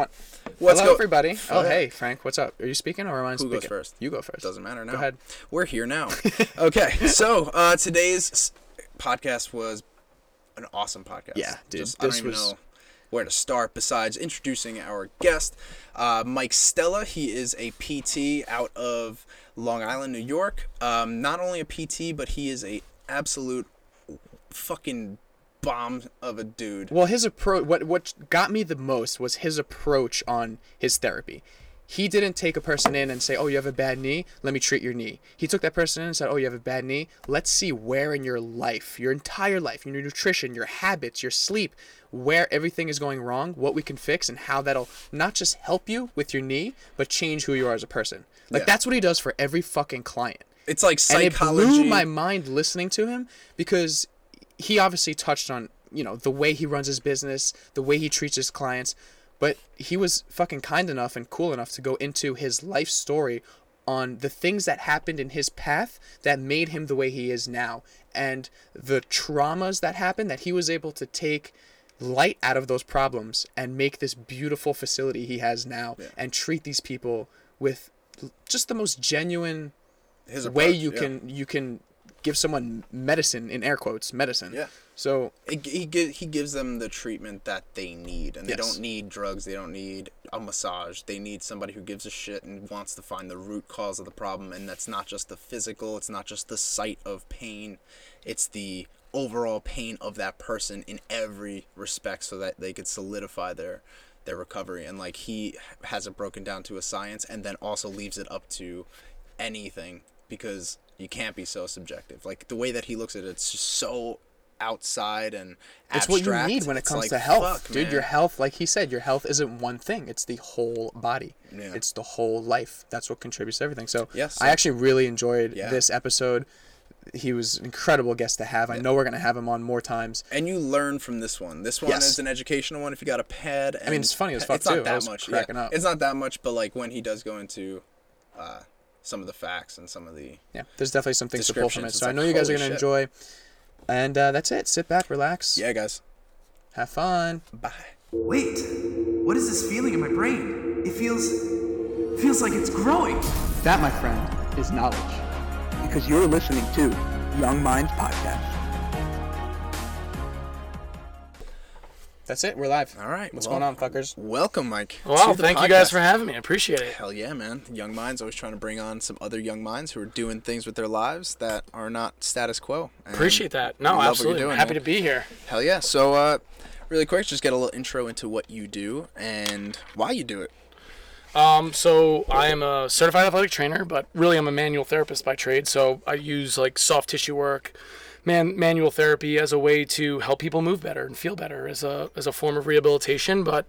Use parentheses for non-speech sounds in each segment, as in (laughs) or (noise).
One. Let's Hello, go. everybody. Oh, hey, Frank. What's up? Are you speaking or am I Who speaking? goes first? You go first. Doesn't matter now. Go ahead. We're here now. (laughs) okay, so uh, today's s- podcast was an awesome podcast. Yeah, dude, Just, I don't even was- know where to start besides introducing our guest, uh, Mike Stella. He is a PT out of Long Island, New York. Um, not only a PT, but he is a absolute fucking bomb of a dude. Well, his approach. What what got me the most was his approach on his therapy. He didn't take a person in and say, "Oh, you have a bad knee. Let me treat your knee." He took that person in and said, "Oh, you have a bad knee. Let's see where in your life, your entire life, your nutrition, your habits, your sleep, where everything is going wrong, what we can fix, and how that'll not just help you with your knee, but change who you are as a person." Like Yeah. that's what he does for every fucking client. It's like and it psychology. blew my mind listening to him because he obviously touched on you know the way he runs his business the way he treats his clients but he was fucking kind enough and cool enough to go into his life story on the things that happened in his path that made him the way he is now and the traumas that happened that he was able to take light out of those problems and make this beautiful facility he has now and treat these people with just the most genuine His way approach, you yeah. can you can give someone medicine in air quotes medicine Yeah. so It, he he gives them the treatment that they need, and they Yes. don't need drugs. They don't need a massage. They need somebody who gives a shit and wants to find the root cause of the problem. And that's not just the physical. It's not just the sight of pain. It's the overall pain of that person in every respect, so that they could solidify their their recovery. And like he has it broken down to a science, and then also leaves it up to anything because you can't be so subjective. Like the way that he looks at it, it's just so outside and abstract. it's what you need when it comes like, to health fuck, dude man. your health like he said your health isn't one thing it's the whole body Yeah. it's the whole life that's what contributes to everything so Yes, i actually really enjoyed Yeah. this episode he was an incredible guest to have i know we're going to have him on more times And you learn from this one. This one Yes. is an educational one. If you got a pad, and mean, it's funny as fuck, It's not too. I that much. cracking up. It's not that much, but like when he does go into uh, some of the facts and some of the yeah there's definitely some things to pull from it Descriptions, so i know you guys are going to shit. enjoy and uh, that's it sit back relax yeah, guys. have fun Bye. Wait, what is this feeling in my brain? It feels. feels like it's growing. that my friend is knowledge because you're listening to Young Minds Podcast. That's it we're live All right, what's well- going on fuckers Welcome, Mike. Wow, to the thank you guys for having me. I appreciate it. Hell yeah, man. Young minds always trying to bring on some other young minds who are doing things with their lives that are not status quo. And Appreciate that. we No, love what you're absolutely. doing, Happy man. to be here. Hell yeah. So, uh, really quick, just get a little intro into what you do and why you do it. Um, so I am a certified athletic trainer, but really I'm a manual therapist by trade. So I use like soft tissue work, man, manual therapy as a way to help people move better and feel better as a as a form of rehabilitation. But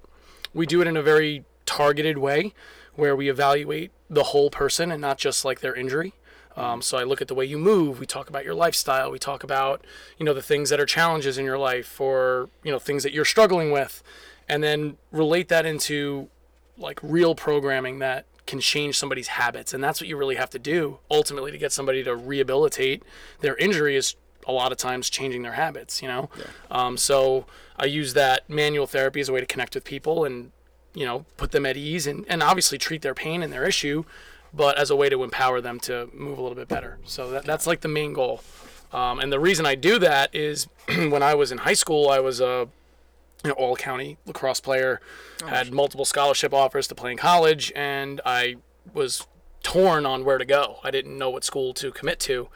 we do it in a very targeted way, where we evaluate the whole person and not just like their injury. Um, so I look at the way you move. We talk about your lifestyle. We talk about you know the things that are challenges in your life, or you know things that you're struggling with, and then relate that into like real programming that can change somebody's habits and that's what you really have to do ultimately to get somebody to rehabilitate their injury is a lot of times changing their habits you know? Um, so i use that manual therapy as a way to connect with people and you know put them at ease and, and obviously treat their pain and their issue but as a way to empower them to move a little bit better. So that, that's like the main goal. Um, and the reason i do that is (clears throat) when i was in high school i was a you know, all county lacrosse player, had multiple scholarship offers to play in college, and I was torn on where to go. I didn't know what school to commit to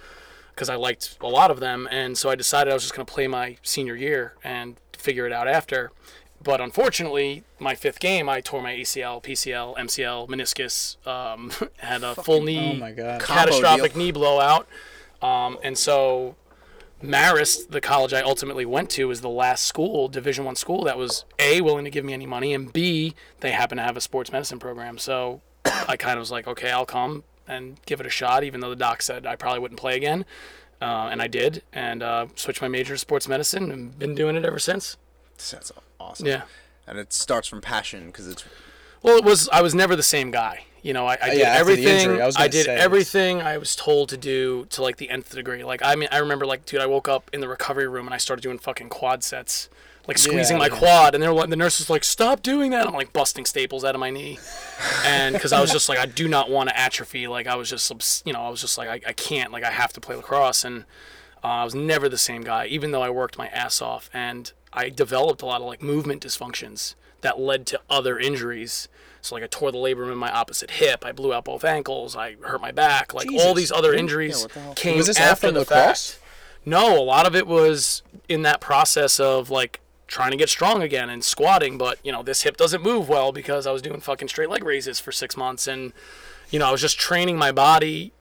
because I liked a lot of them, and so I decided I was just going to play my senior year and figure it out after. But unfortunately, my fifth game, I tore my ACL, PCL, MCL, meniscus, um, (laughs) had a full knee, oh my God. catastrophic knee blowout, um, and so Marist, the college I ultimately went to, was the last school, Division One school, that was a willing to give me any money, and b they happen to have a sports medicine program. So (coughs) I kind of was like, okay, I'll come and give it a shot, even though the doc said I probably wouldn't play again, uh, and I did, and uh, switched my major to sports medicine, and been doing it ever since. That's awesome. Yeah. And it starts from passion because it's Well, it was I was never the same guy. You know, I, I did yeah, everything. injury, I I, did say. everything I was told to do to like the nth degree. Like I mean, I remember like, dude, I woke up in the recovery room and I started doing fucking quad sets like squeezing my yeah. quad, and they're like, the nurse is like, "Stop doing that!" I'm like busting staples out of my knee, and because I was just like, I do not want to atrophy. Like I was just, you know, I was just like, I, I can't. Like I have to play lacrosse, and uh, I was never the same guy, even though I worked my ass off, and I developed a lot of like movement dysfunctions that led to other injuries. So like I tore the labrum in my opposite hip, I blew out both ankles, I hurt my back, like all these other injuries what the came Was after the lacrosse? fact. No, a lot of it was in that process of like trying to get strong again and squatting, but you know, this hip doesn't move well because I was doing fucking straight leg raises for six months and you know, I was just training my body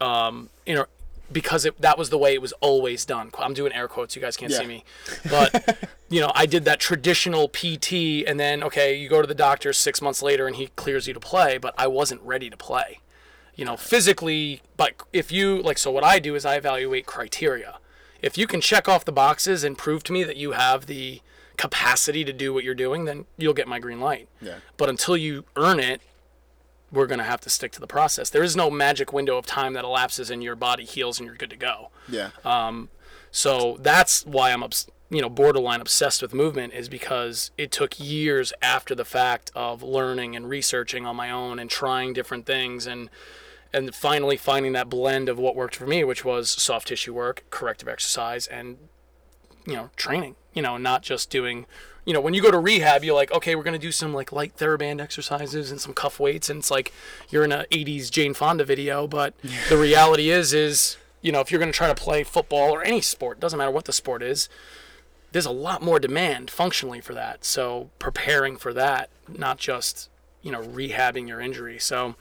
um you know because it, that was the way it was always done. I'm doing air quotes, you guys can't see me. But (laughs) you know, I did that traditional PT and then okay, you go to the doctor 6 months later and he clears you to play, but I wasn't ready to play you know, physically, but if you like, so what I do is I evaluate criteria. If you can check off the boxes and prove to me that you have the capacity to do what you're doing, then you'll get my green light. Yeah. But until you earn it, we're going to have to stick to the process. There is no magic window of time that elapses and your body heals and you're good to go. Yeah. Um, So that's why I'm, obs- you know, borderline obsessed with movement is because it took years after the fact of learning and researching on my own and trying different things and and finally finding that blend of what worked for me, which was soft tissue work, corrective exercise, and you know, training. You know, not just doing. You know, when you go to rehab, you're like, okay, we're gonna do some like light TheraBand exercises and some cuff weights, and it's like you're in a '80s Jane Fonda video. But the reality is, is you know, if you're gonna try to play football or any sport, doesn't matter what the sport is, there's a lot more demand functionally for that. So preparing for that, not just you know rehabbing your injury. So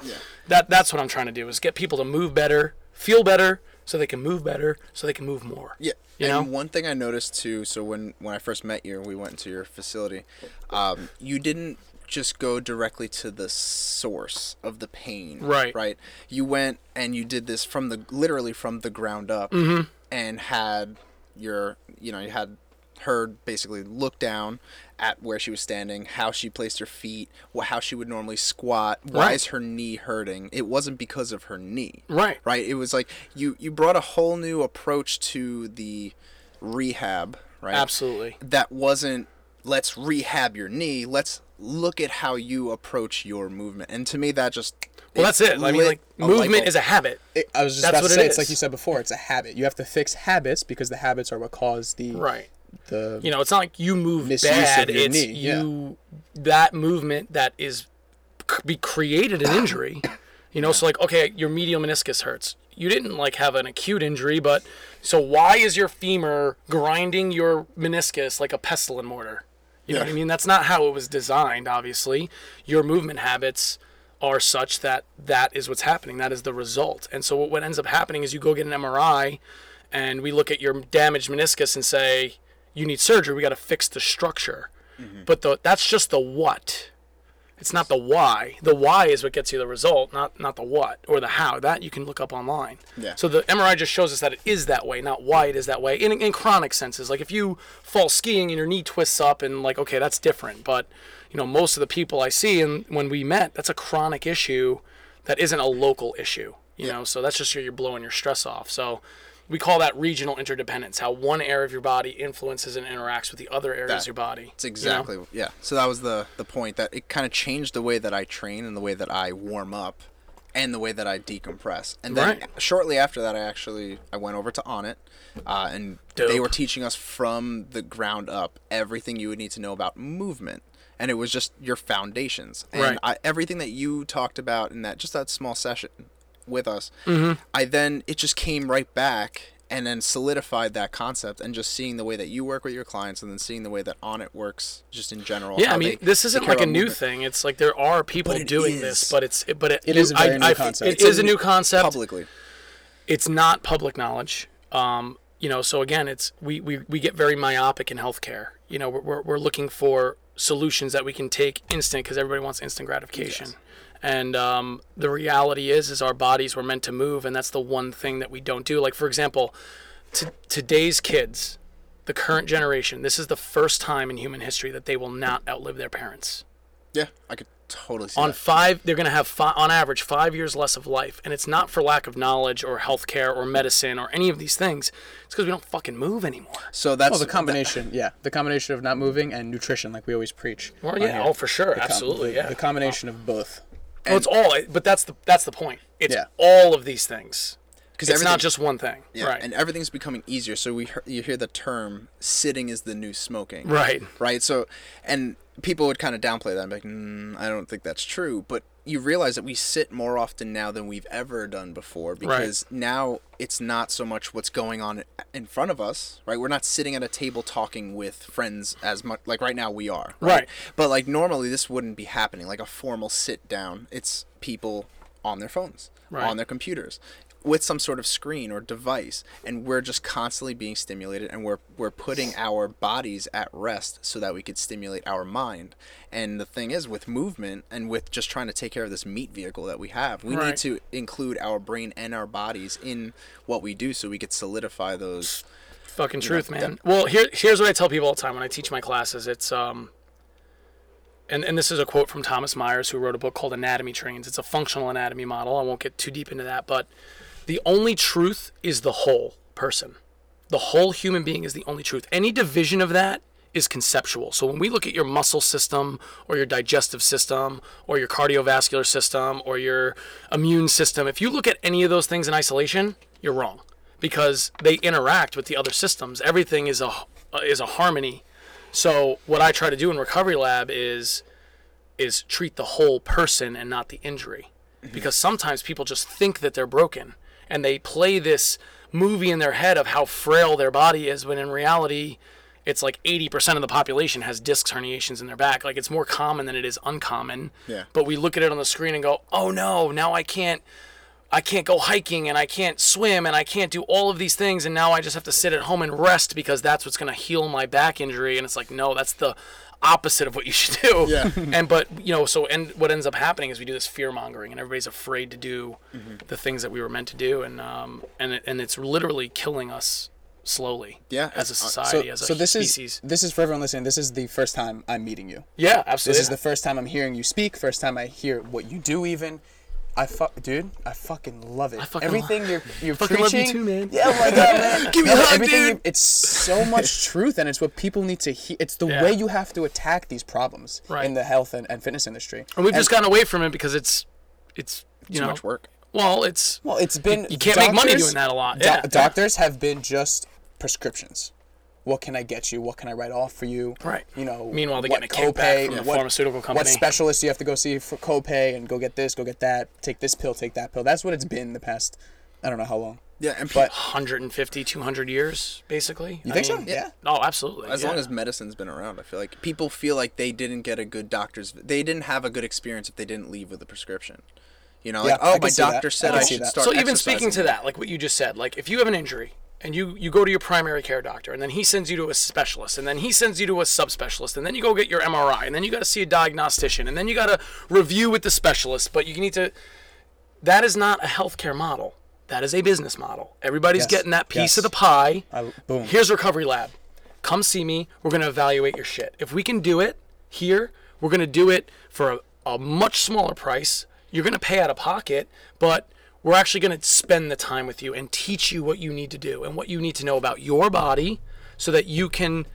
that that's what I'm trying to do is get people to move better, feel better, so they can move better, so they can move more. Yeah. You and know? one thing I noticed too, so when when I first met you, we went into your facility. Um, you didn't just go directly to the source of the pain. Right. Right. You went and you did this from the literally from the ground up, Mm-hmm. and had your you know you had her basically look down at where she was standing, how she placed her feet, how she would normally squat. Why Right. is her knee hurting? It wasn't because of her knee Right. right it was like you you brought a whole new approach to the rehab right Absolutely. that wasn't let's rehab your knee let's look at how you approach your movement and to me that just Well, that's it. I mean, like movement is a habit. It- I was just That's about what to it say, it's like you said before, it's a habit. You have to fix habits because the habits are what cause the Right. The You know, it's not like you move bad. It's knee, yeah. you that movement that is be created an injury. You know, so like okay, your medial meniscus hurts. You didn't like have an acute injury, but so why is your femur grinding your meniscus like a pestle and mortar? You know what I mean? That's not how it was designed. Obviously, your movement habits are such that that is what's happening. That is the result. And so what ends up happening is you go get an MRI, and we look at your damaged meniscus and say you need surgery. We got to fix the structure. Mm-hmm. But the, that's just the what. It's not the why. The why is what gets you the result, not not the what or the how. That you can look up online. Yeah. So the MRI just shows us that it is that way, not why it is that way. In, in chronic senses, like if you fall skiing and your knee twists up, and like okay, that's different. But you know, most of the people I see, and when we met, that's a chronic issue that isn't a local issue. You know, so that's just you're you're blowing your stress off. So we call that regional interdependence. How one area of your body influences and interacts with the other areas That- of your body. It's you know? exactly yeah. So that was the the point that it kind of changed the way that I train and the way that I warm up, and the way that I decompress. And then Right. shortly after that, I actually I went over to Onnit, uh, and they were teaching us from the ground up everything you would need to know about movement. And it was just your foundations, and Right. I, everything that you talked about in that just that small session with us. Mm-hmm. I then it just came right back and then solidified that concept and just seeing the way that you work with your clients and then seeing the way that Onnit works just in general. Yeah, I mean, this isn't like a new movement. thing. It's like there are people doing this, but it's it, but it, It you- is a new I- concept. It is a new concept. publicly. It's not public knowledge. Um, you know, so again, it's we, we, we get very myopic in healthcare. You know, we're, we're, we're looking for solutions that we can take instant because everybody wants instant gratification. And um, the reality is, is our bodies were meant to move, and that's the one thing that we don't do. Like for example, to, today's kids, the current generation, this is the first time in human history that they will not outlive their parents. Yeah, I could totally see on that. five they're going to have fi- on average five years less of life and it's not for lack of knowledge or healthcare or medicine or any of these things it's because we don't fucking move anymore So that's Well, the combination, yeah, the combination of not moving and nutrition, like we always preach. well yeah oh for sure The absolutely the- yeah The combination of both. Well, it's all but that's the that's the point it's Yeah. all of these things 'Cause it's not just one thing Yeah, right and everything's becoming easier. So we hear, you hear the term "sitting is the new smoking." Right. Right. So, and people would kind of downplay that, and be like, mm, "I don't think that's true." But you realize that we sit more often now than we've ever done before because now it's not so much what's going on in front of us. Right. We're not sitting at a table talking with friends as much. Like right now we are. Right. But like normally this wouldn't be happening. Like a formal sit down. It's people on their phones, Right. on their computers, with some sort of screen or device, and we're just constantly being stimulated, and we're we're putting our bodies at rest so that we could stimulate our mind. And the thing is, with movement and with just trying to take care of this meat vehicle that we have, we Right. need to include our brain and our bodies in what we do, so we could solidify those. fucking truth man well here here's what i tell people all the time when i teach my classes it's um and, and this is a quote from Thomas Myers, who wrote a book called Anatomy Trains. It's a functional anatomy model. I won't get too deep into that, but the only truth is the whole person. The whole human being is the only truth. Any division of that is conceptual. So when we look at your muscle system or your digestive system or your cardiovascular system or your immune system, if you look at any of those things in isolation, you're wrong because they interact with the other systems. Everything is a is a harmony. So what I try to do in recovery lab is is treat the whole person and not the injury. Mm-hmm. Because sometimes people just think that they're broken and they play this movie in their head of how frail their body is when in reality it's like 80% of the population has disc herniations in their back. Like it's more common than it is uncommon. Yeah. But we look at it on the screen and go, "Oh no, now I can't I can't go hiking and I can't swim and I can't do all of these things and now I just have to sit at home and rest because that's what's going to heal my back injury and it's like no that's the opposite of what you should do Yeah. (laughs) and but you know so and what ends up happening is we do this fear mongering and everybody's afraid to do Mm-hmm. the things that we were meant to do and um and it, and it's literally killing us slowly Yeah, as a uh, society So, as a so this species is this is for everyone listening. This is the first time I'm meeting you. yeah absolutely This is the first time I'm hearing you speak. First time I hear what you do. Even, I fuck, dude. I fucking love it. I fucking Everything you're you're fucking love you preaching. too, man. Yeah, oh my god, man. (laughs) Give me a hug, everything dude. it's so much (laughs) truth, and it's what people need to hear. It's the Yeah. way you have to attack these problems Right. in the health and, and fitness industry. and we've just gotten away from it because it's it's you Too know much work. well it's Well, it's been you can't make money doing that a lot. do- Yeah. doctors have been just prescriptions. What can I get you? What can I write off for you? Right. You know. Meanwhile, they're what getting a kickback from the what, pharmaceutical What specialist do you have to go see for copay and go get this, go get that, take this pill, take that pill. That's what it's been the past. I don't know how long. Yeah, and But 150 200 years basically you I think so? mean, Yeah. oh absolutely as yeah. long as medicine's been around, I feel like people feel like they didn't get a good doctor's. They didn't have a good experience if they didn't leave with a prescription. You know, like Yeah, oh, I oh, can my see that. doctor I said I, should that. start. so even speaking to that like what you just said like if you have an injury and you you go to your primary care doctor and then he sends you to a specialist and then he sends you to a subspecialist and then you go get your MRI and then you got to see a diagnostician and then you got to review with the specialist but you need to that is not a healthcare model that is a business model everybody's Yes. getting that piece Yes. of the pie I, boom. Here's Recovery Lab. Come see me. We're going to evaluate your shit. If we can do it here, we're going to do it for a, a much smaller price. You're going to pay out of pocket, but we're actually going to spend the time with you and teach you what you need to do and what you need to know about your body so that you can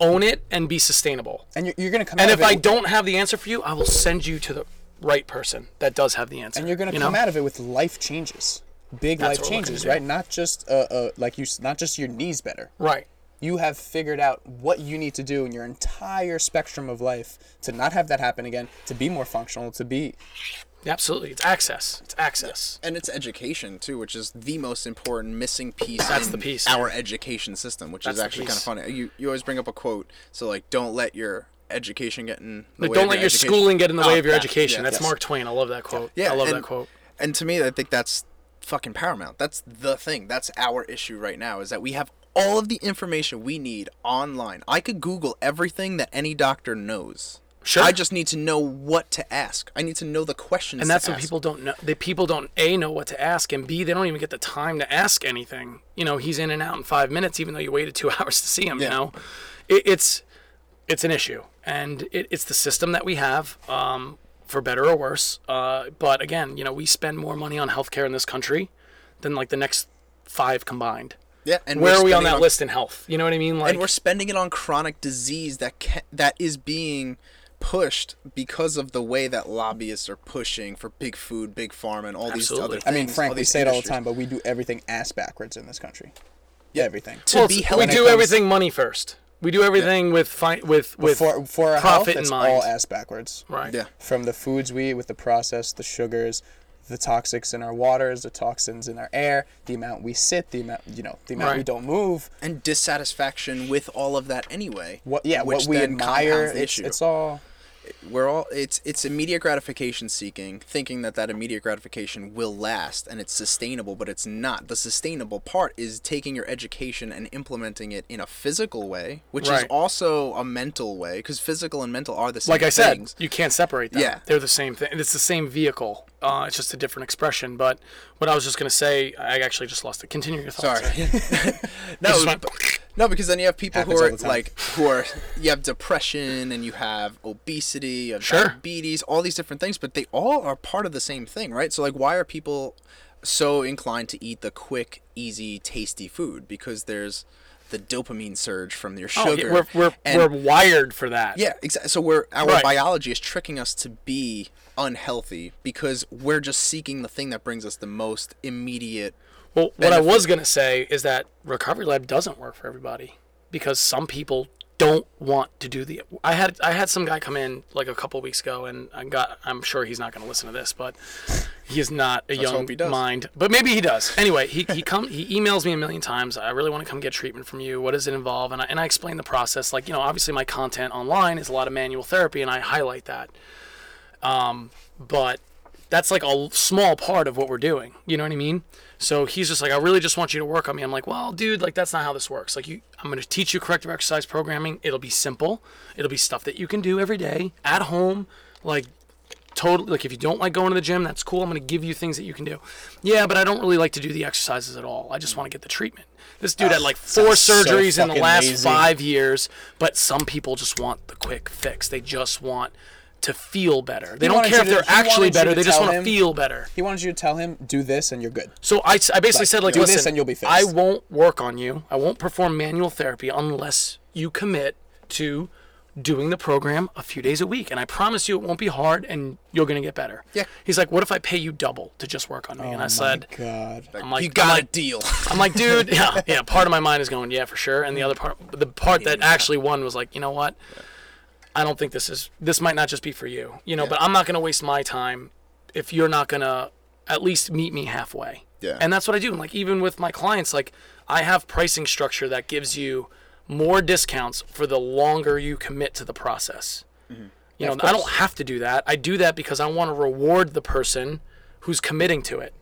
own it and be sustainable. and you're, you're gonna come And out if of it, I don't have the answer for you, I will send you to the right person that does have the answer. and you're gonna you come know? out of it with life changes, big That's life what we're looking changes, right? Not just uh, uh like you, not just your knees better. Right. you have figured out what you need to do in your entire spectrum of life to not have that happen again, to be more functional, to be Absolutely. It's access. It's access. and it's education too, which is the most important missing piece. That's the piece, Our education system, which That's is actually kind of funny. You you always bring up a quote. So like, don't let your education get in. The Like, way don't of let your education. schooling get in the Oh, way of your that, education. yeah, That's yes. Mark Twain. I love that quote. Yeah, I love and, that quote. And to me, I think that's fucking paramount. That's the thing. That's our issue right now is that we have all of the information we need online. I could Google everything that any doctor knows. Sure. I just need to know what to ask. I need to know the questions. And that's what ask. people don't know. The people don't a know what to ask, and b they don't even get the time to ask anything. You know, he's in and out in five minutes, even though you waited two (laughs) hours to see him. You know, it, it's it's an issue, and it, it's the system that we have, um, for better or worse. Uh, but again, you know, we spend more money on healthcare in this country than like the next five combined. Yeah, and Where we're we on that list in health? You know what I mean? Like, and we're spending it on chronic disease that ca- that is being pushed because of the way that lobbyists are pushing for big food, big pharma, and all these other things. I mean, all Frank, we these say it all the time, but we do everything ass backwards in this country. Yeah, everything. To well, be healthy. we do comes- everything money first. We do everything with fi- with with for for our profit health, in mind. all ass backwards. right. Yeah. From the foods we eat, with the processed, the sugars, the toxics in our waters, the toxins in our air, the amount we sit, the amount you know, the amount we don't move. and dissatisfaction with all of that anyway. What yeah, which what we admire. It's issue. it's all we're all it's it's immediate gratification seeking thinking that that immediate gratification will last and it's sustainable but it's not the sustainable part is taking your education and implementing it in a physical way which is also a mental way because physical and mental are the same things. Like I said, you can't separate them. Yeah. They're the same thing. It's the same vehicle. Uh, it's just a different expression. But what I was just gonna say, I actually just lost it. Continue your thoughts. sorry (laughs) (laughs) no but- no because then you have people who are like who are you have depression and you have obesity you have Sure. diabetes all these different things but they all are part of the same thing right so like why are people so inclined to eat the quick easy tasty food because there's the dopamine surge from your sugar. Oh, yeah, we're we're, and- we're wired for that. yeah exactly so we're our Right. biology is tricking us to be unhealthy because we're just seeking the thing that brings us the most immediate Well, what I was gonna say is that recovery lab doesn't work for everybody because some people don't want to do the. I had I had some guy come in like a couple weeks ago, and I got. I'm sure he's not gonna listen to this, but he is not a young hope he does. mind. But maybe he does. Anyway, he he come he emails me a million times. I really want to come get treatment from you. What does it involve? And I and I explain the process. Like you know, obviously my content online is a lot of manual therapy, and I highlight that. Um, but that's like a small part of what we're doing. You know what I mean? So he's just like, I really just want you to work on me. I'm like, well, dude, like that's not how this works. Like you, I'm gonna teach you corrective exercise programming. It'll be simple. It'll be stuff that you can do every day at home. Like totally, like if you don't like going to the gym, that's cool. I'm gonna give you things that you can do. Yeah, but I don't really like to do the exercises at all. I just want to get the treatment. This dude had like four sounds so surgeries in the last lazy. five years, but some people just want the quick fix. They just want to feel better. They He don't care if to- they're he actually better. They just want to feel better. he wanted you to tell him, do this and you're good. So I, I basically Right. said like, Do this listen, and you'll be fixed." I won't work on you. I won't perform manual therapy unless you commit to doing the program a few days a week. And I promise you it won't be hard and you're going to get better. Yeah. He's like, what if I pay you double to just work on me? and I oh said, God. I'm like, you I'm got like, a deal I'm like, dude, (laughs) yeah, yeah. Part of my mind is going, yeah, for sure. And the other part, the part that actually won was like, you know what? I don't think this is. This might not just be for you, you know. But I'm not gonna waste my time if you're not gonna at least meet me halfway. Yeah. And that's what I do. Like even with my clients, like I have pricing structure that gives you more discounts for the longer you commit to the process. Mm-hmm. You know, I don't have to do that. I do that because I want to reward the person who's committing to it.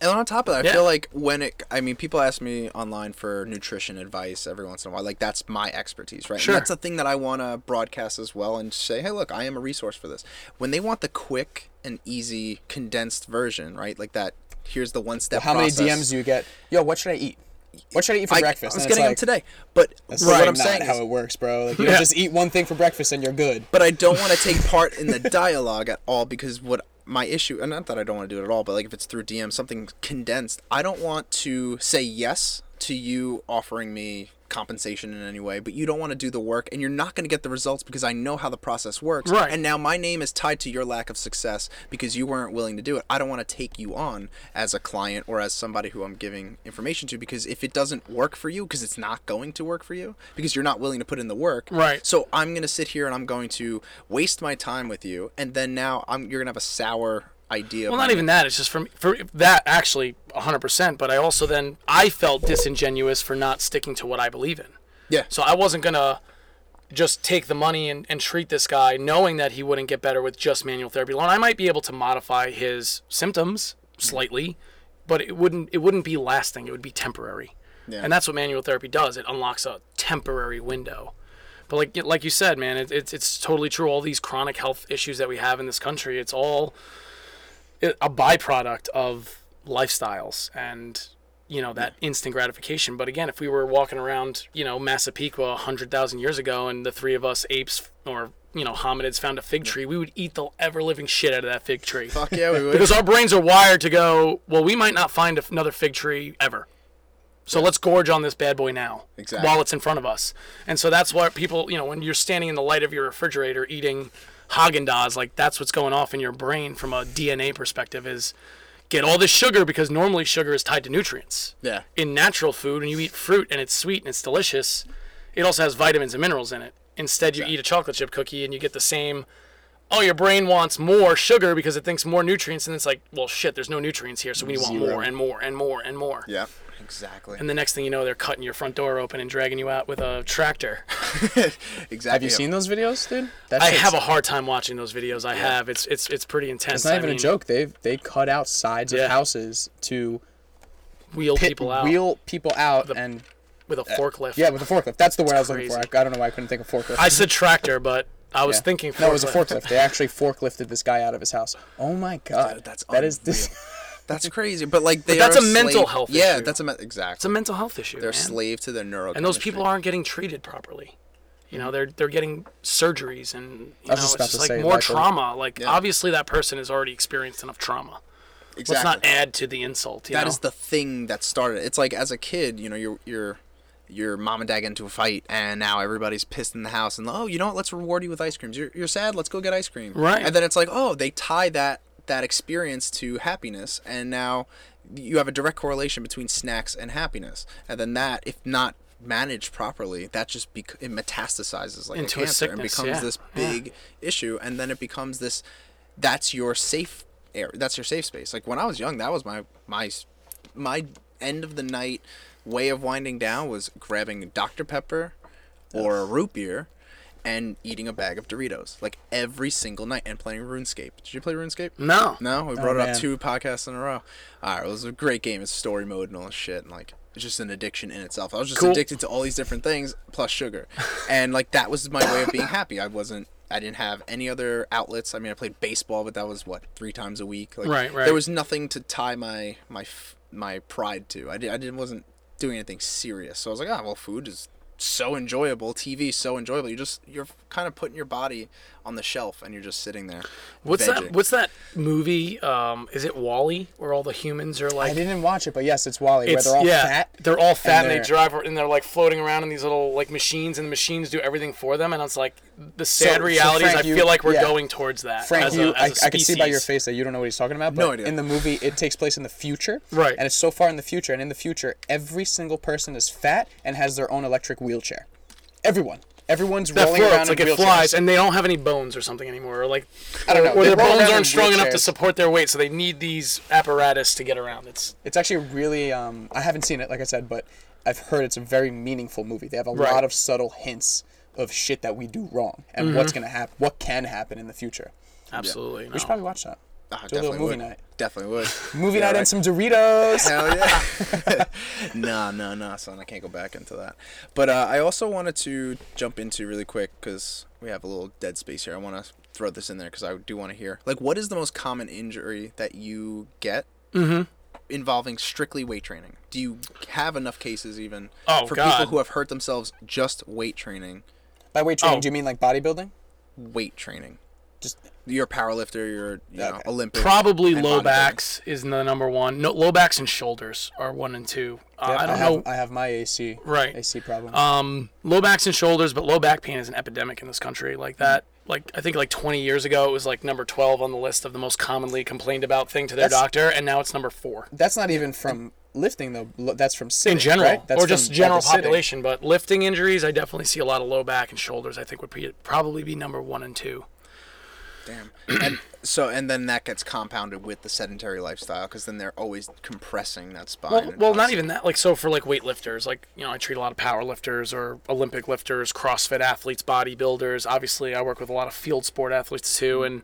And on top of that, I Yeah. feel like when it, I mean, people ask me online for nutrition advice every once in a while. Like that's my expertise, right? Sure. And that's a thing that I want to broadcast as well and say, hey, look, I am a resource for this. When they want the quick and easy condensed version, right? Like that. Here's the one step. How many DMs do you get? Yo, what should I eat? What should I eat for I, breakfast? I was And getting like, them today, but That's what I'm not saying how is, it works, bro. Like you Yeah. just eat one thing for breakfast and you're good. but I don't want to take part in the (laughs) dialogue at all because what my issue, and not that I don't want to do it at all, but like if it's through DM, something condensed, I don't want to say yes to you offering me compensation in any way, but you don't want to do the work and you're not going to get the results because I know how the process works. Right. And now my name is tied to your lack of success because you weren't willing to do it. I don't want to take you on as a client or as somebody who I'm giving information to because if it doesn't work for you, because it's not going to work for you, because you're not willing to put in the work. Right. So I'm going to sit here and I'm going to waste my time with you and then now I'm you're going to have a sour idea Well, not even that. It's just for me, for that actually 100%. But I also then I felt disingenuous for not sticking to what I believe in. Yeah. So I wasn't gonna just take the money and, and treat this guy knowing that he wouldn't get better with just manual therapy alone. I might be able to modify his symptoms slightly, but it wouldn't it wouldn't be lasting. It would be temporary. Yeah. And that's what manual therapy does. It unlocks a temporary window. But like like you said, man, it, it's it's totally true. All these chronic health issues that we have in this country, it's all a byproduct of lifestyles and you know that instant gratification. But again, if we were walking around, you know, Massapequa hundred thousand years ago, and the three of us apes or you know hominids found a fig tree, we would eat the ever living shit out of that fig tree. Fuck yeah, we would. because our brains are wired to go, well, we might not find another fig tree ever. So let's gorge on this bad boy now Exactly. while it's in front of us. And so that's why people, you know, when you're standing in the light of your refrigerator eating Haagen Dazs, like that's what's going off in your brain from a DNA perspective is get all this sugar because normally sugar is tied to nutrients. Yeah. In natural food, when you eat fruit and it's sweet and it's delicious, it also has vitamins and minerals in it. Instead, you eat a chocolate chip cookie and you get the same. Oh, your brain wants more sugar because it thinks more nutrients, and it's like, well, shit, there's no nutrients here, so we want Zero. more and more and more and more. Yeah, exactly. And the next thing you know, they're cutting your front door open and dragging you out with a tractor. (laughs) exactly. Have you seen those videos, dude? That I have a hard time watching those videos. I have. It's it's it's pretty intense. It's not I even mean, a joke. They they cut out sides Yeah. of houses to Wheel pit, people out wheel people out, and with a uh, forklift. yeah, with a forklift. That's the word I was looking for. I, I don't know why I couldn't think of forklift. I said tractor, but I was Yeah. thinking. No, it was a forklift. forklift. They actually forklifted this guy out of his house. Oh my god, Dude, that's that is this. (laughs) That's crazy, but like they that's are a mental slave- health Yeah, issue. that's a me- It's a mental health issue. They're man. slave to their neuro. and those people aren't getting treated properly. You know, they're they're getting surgeries and you know, it's just about just to like say, more like, trauma. Like Yeah. obviously that person has already experienced enough trauma. Exactly. Let's not add to the insult. You That know? is the thing that started. It's like as a kid, you know, your your your mom and dad get into a fight, and now everybody's pissed in the house, and oh, you know what? Let's reward you with ice creams. You're, you're sad. Let's go get ice cream. Right. And then it's like, oh, they tie that that experience to happiness, and now you have a direct correlation between snacks and happiness, and then that, if not managed properly, that just bec- it metastasizes like Into a cancer and becomes yeah, this yeah. big issue, and then it becomes this. That's your safe area. That's your safe space. Like when I was young, that was my my my end of the night way of winding down was grabbing Dr Pepper or a root beer and eating a bag of Doritos like every single night and playing RuneScape. Did you play RuneScape? no. No, we brought it man. up two podcasts in a row. All right, it was a great game. It's story mode and all this shit, and like it's just an addiction in itself. I was just Cool. addicted to all these different things plus sugar, (laughs) and like that was my way of being happy. I wasn't. I didn't have any other outlets. I mean, I played baseball, but that was what three times a week. Like, Right, right. There was nothing to tie my my my pride to. I did. I didn't. wasn't doing anything serious. So I was like, ah, well, food is so enjoyable. TV so enjoyable. You just you're kind of putting your body on the shelf and you're just sitting there. What's vegging. that? What's that movie? Um, is it WALL-E, where all the humans are like? I didn't watch it, but yes, it's WALL-E, where they're all yeah, fat. they're all fat, and, they're- they drive and they're like floating around in these little like machines, and the machines do everything for them. And it's like the sad so reality is, Frank, I you- feel like we're yeah. going towards that. Frank, as you, a, as I, a I can see by your face that you don't know what he's talking about. But No idea. In the movie, it takes place in the future. Right. And it's so far in the future, and in the future, every single person is fat and has their own electric wheelchair. Everyone. Everyone's That rolling around like in it wheelchairs. flies, and they don't have any bones or something anymore, or like I don't know. or They their roll bones around in aren't strong enough to wheelchairs. support their weight, so they need these apparatus to get around. It's It's actually really. Um, I haven't seen it, like I said, but I've heard it's a very meaningful movie. They have a Right. lot of subtle hints of shit that we do wrong and Mm-hmm. what's gonna happen, what can happen in the future. absolutely We should no. probably watch that. Ah, Do a definitely movie would. night. Definitely would. (laughs) Movie Yeah, night right. and some Doritos. Hell yeah. no, no, no, son. I can't go back into that. But uh, I also wanted to jump into really quick because we have a little dead space here. I want to throw this in there because I do want to hear. Like, what is the most common injury that you get Mm-hmm. involving strictly weight training? Do you have enough cases even Oh, for people who have hurt themselves just weight training? By weight training, Oh. do you mean like bodybuilding? Weight training. Just You're a power. You're you know Olympic. Probably low bodybuilding. backs is the number one. No, low backs and shoulders are one and two. Uh, Yeah, I don't have, know. I have my AC. Right. AC problem. Um, low backs and shoulders, but low back pain is an epidemic in this country. Like that. Like I think like 20 years ago, it was like number 12 on the list of the most commonly complained about thing to their That's- doctor, and now it's number four That's not even from lifting though. That's from sitting. in general, right? That's or just from general double sitting. But lifting injuries, I definitely see a lot of low back and shoulders. I think would be, probably be number one and two. Damn. and (clears throat) so and then that gets compounded with the sedentary lifestyle because then they're always compressing that spine. Well, well, not even that. Like, so for like weightlifters, like you know, I treat a lot of power lifters or Olympic lifters, CrossFit athletes, bodybuilders. Obviously, I work with a lot of field sport athletes too, mm-hmm. and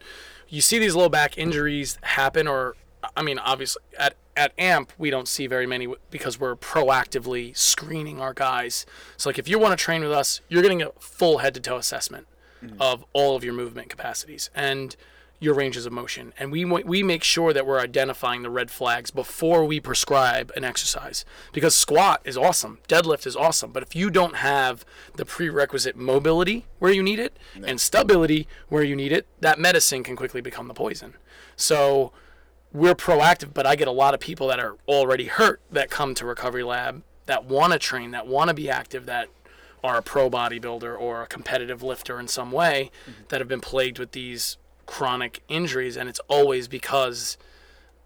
you see these low back injuries happen. Or, I mean, obviously at at AMP we don't see very many because we're proactively screening our guys. So like, if you want to train with us, you're getting a full head to toe assessment Mm-hmm. of all of your movement capacities and your ranges of motion. And we we make sure that we're identifying the red flags before we prescribe an exercise. Because squat is awesome, deadlift is awesome, but if you don't have the prerequisite mobility where you need it and stability where you need it, that medicine can quickly become the poison. So we're proactive, but I get a lot of people that are already hurt that come to Recovery Lab that want to train, that want to be active, that are a pro bodybuilder or a competitive lifter in some way that have been plagued with these chronic injuries. And it's always because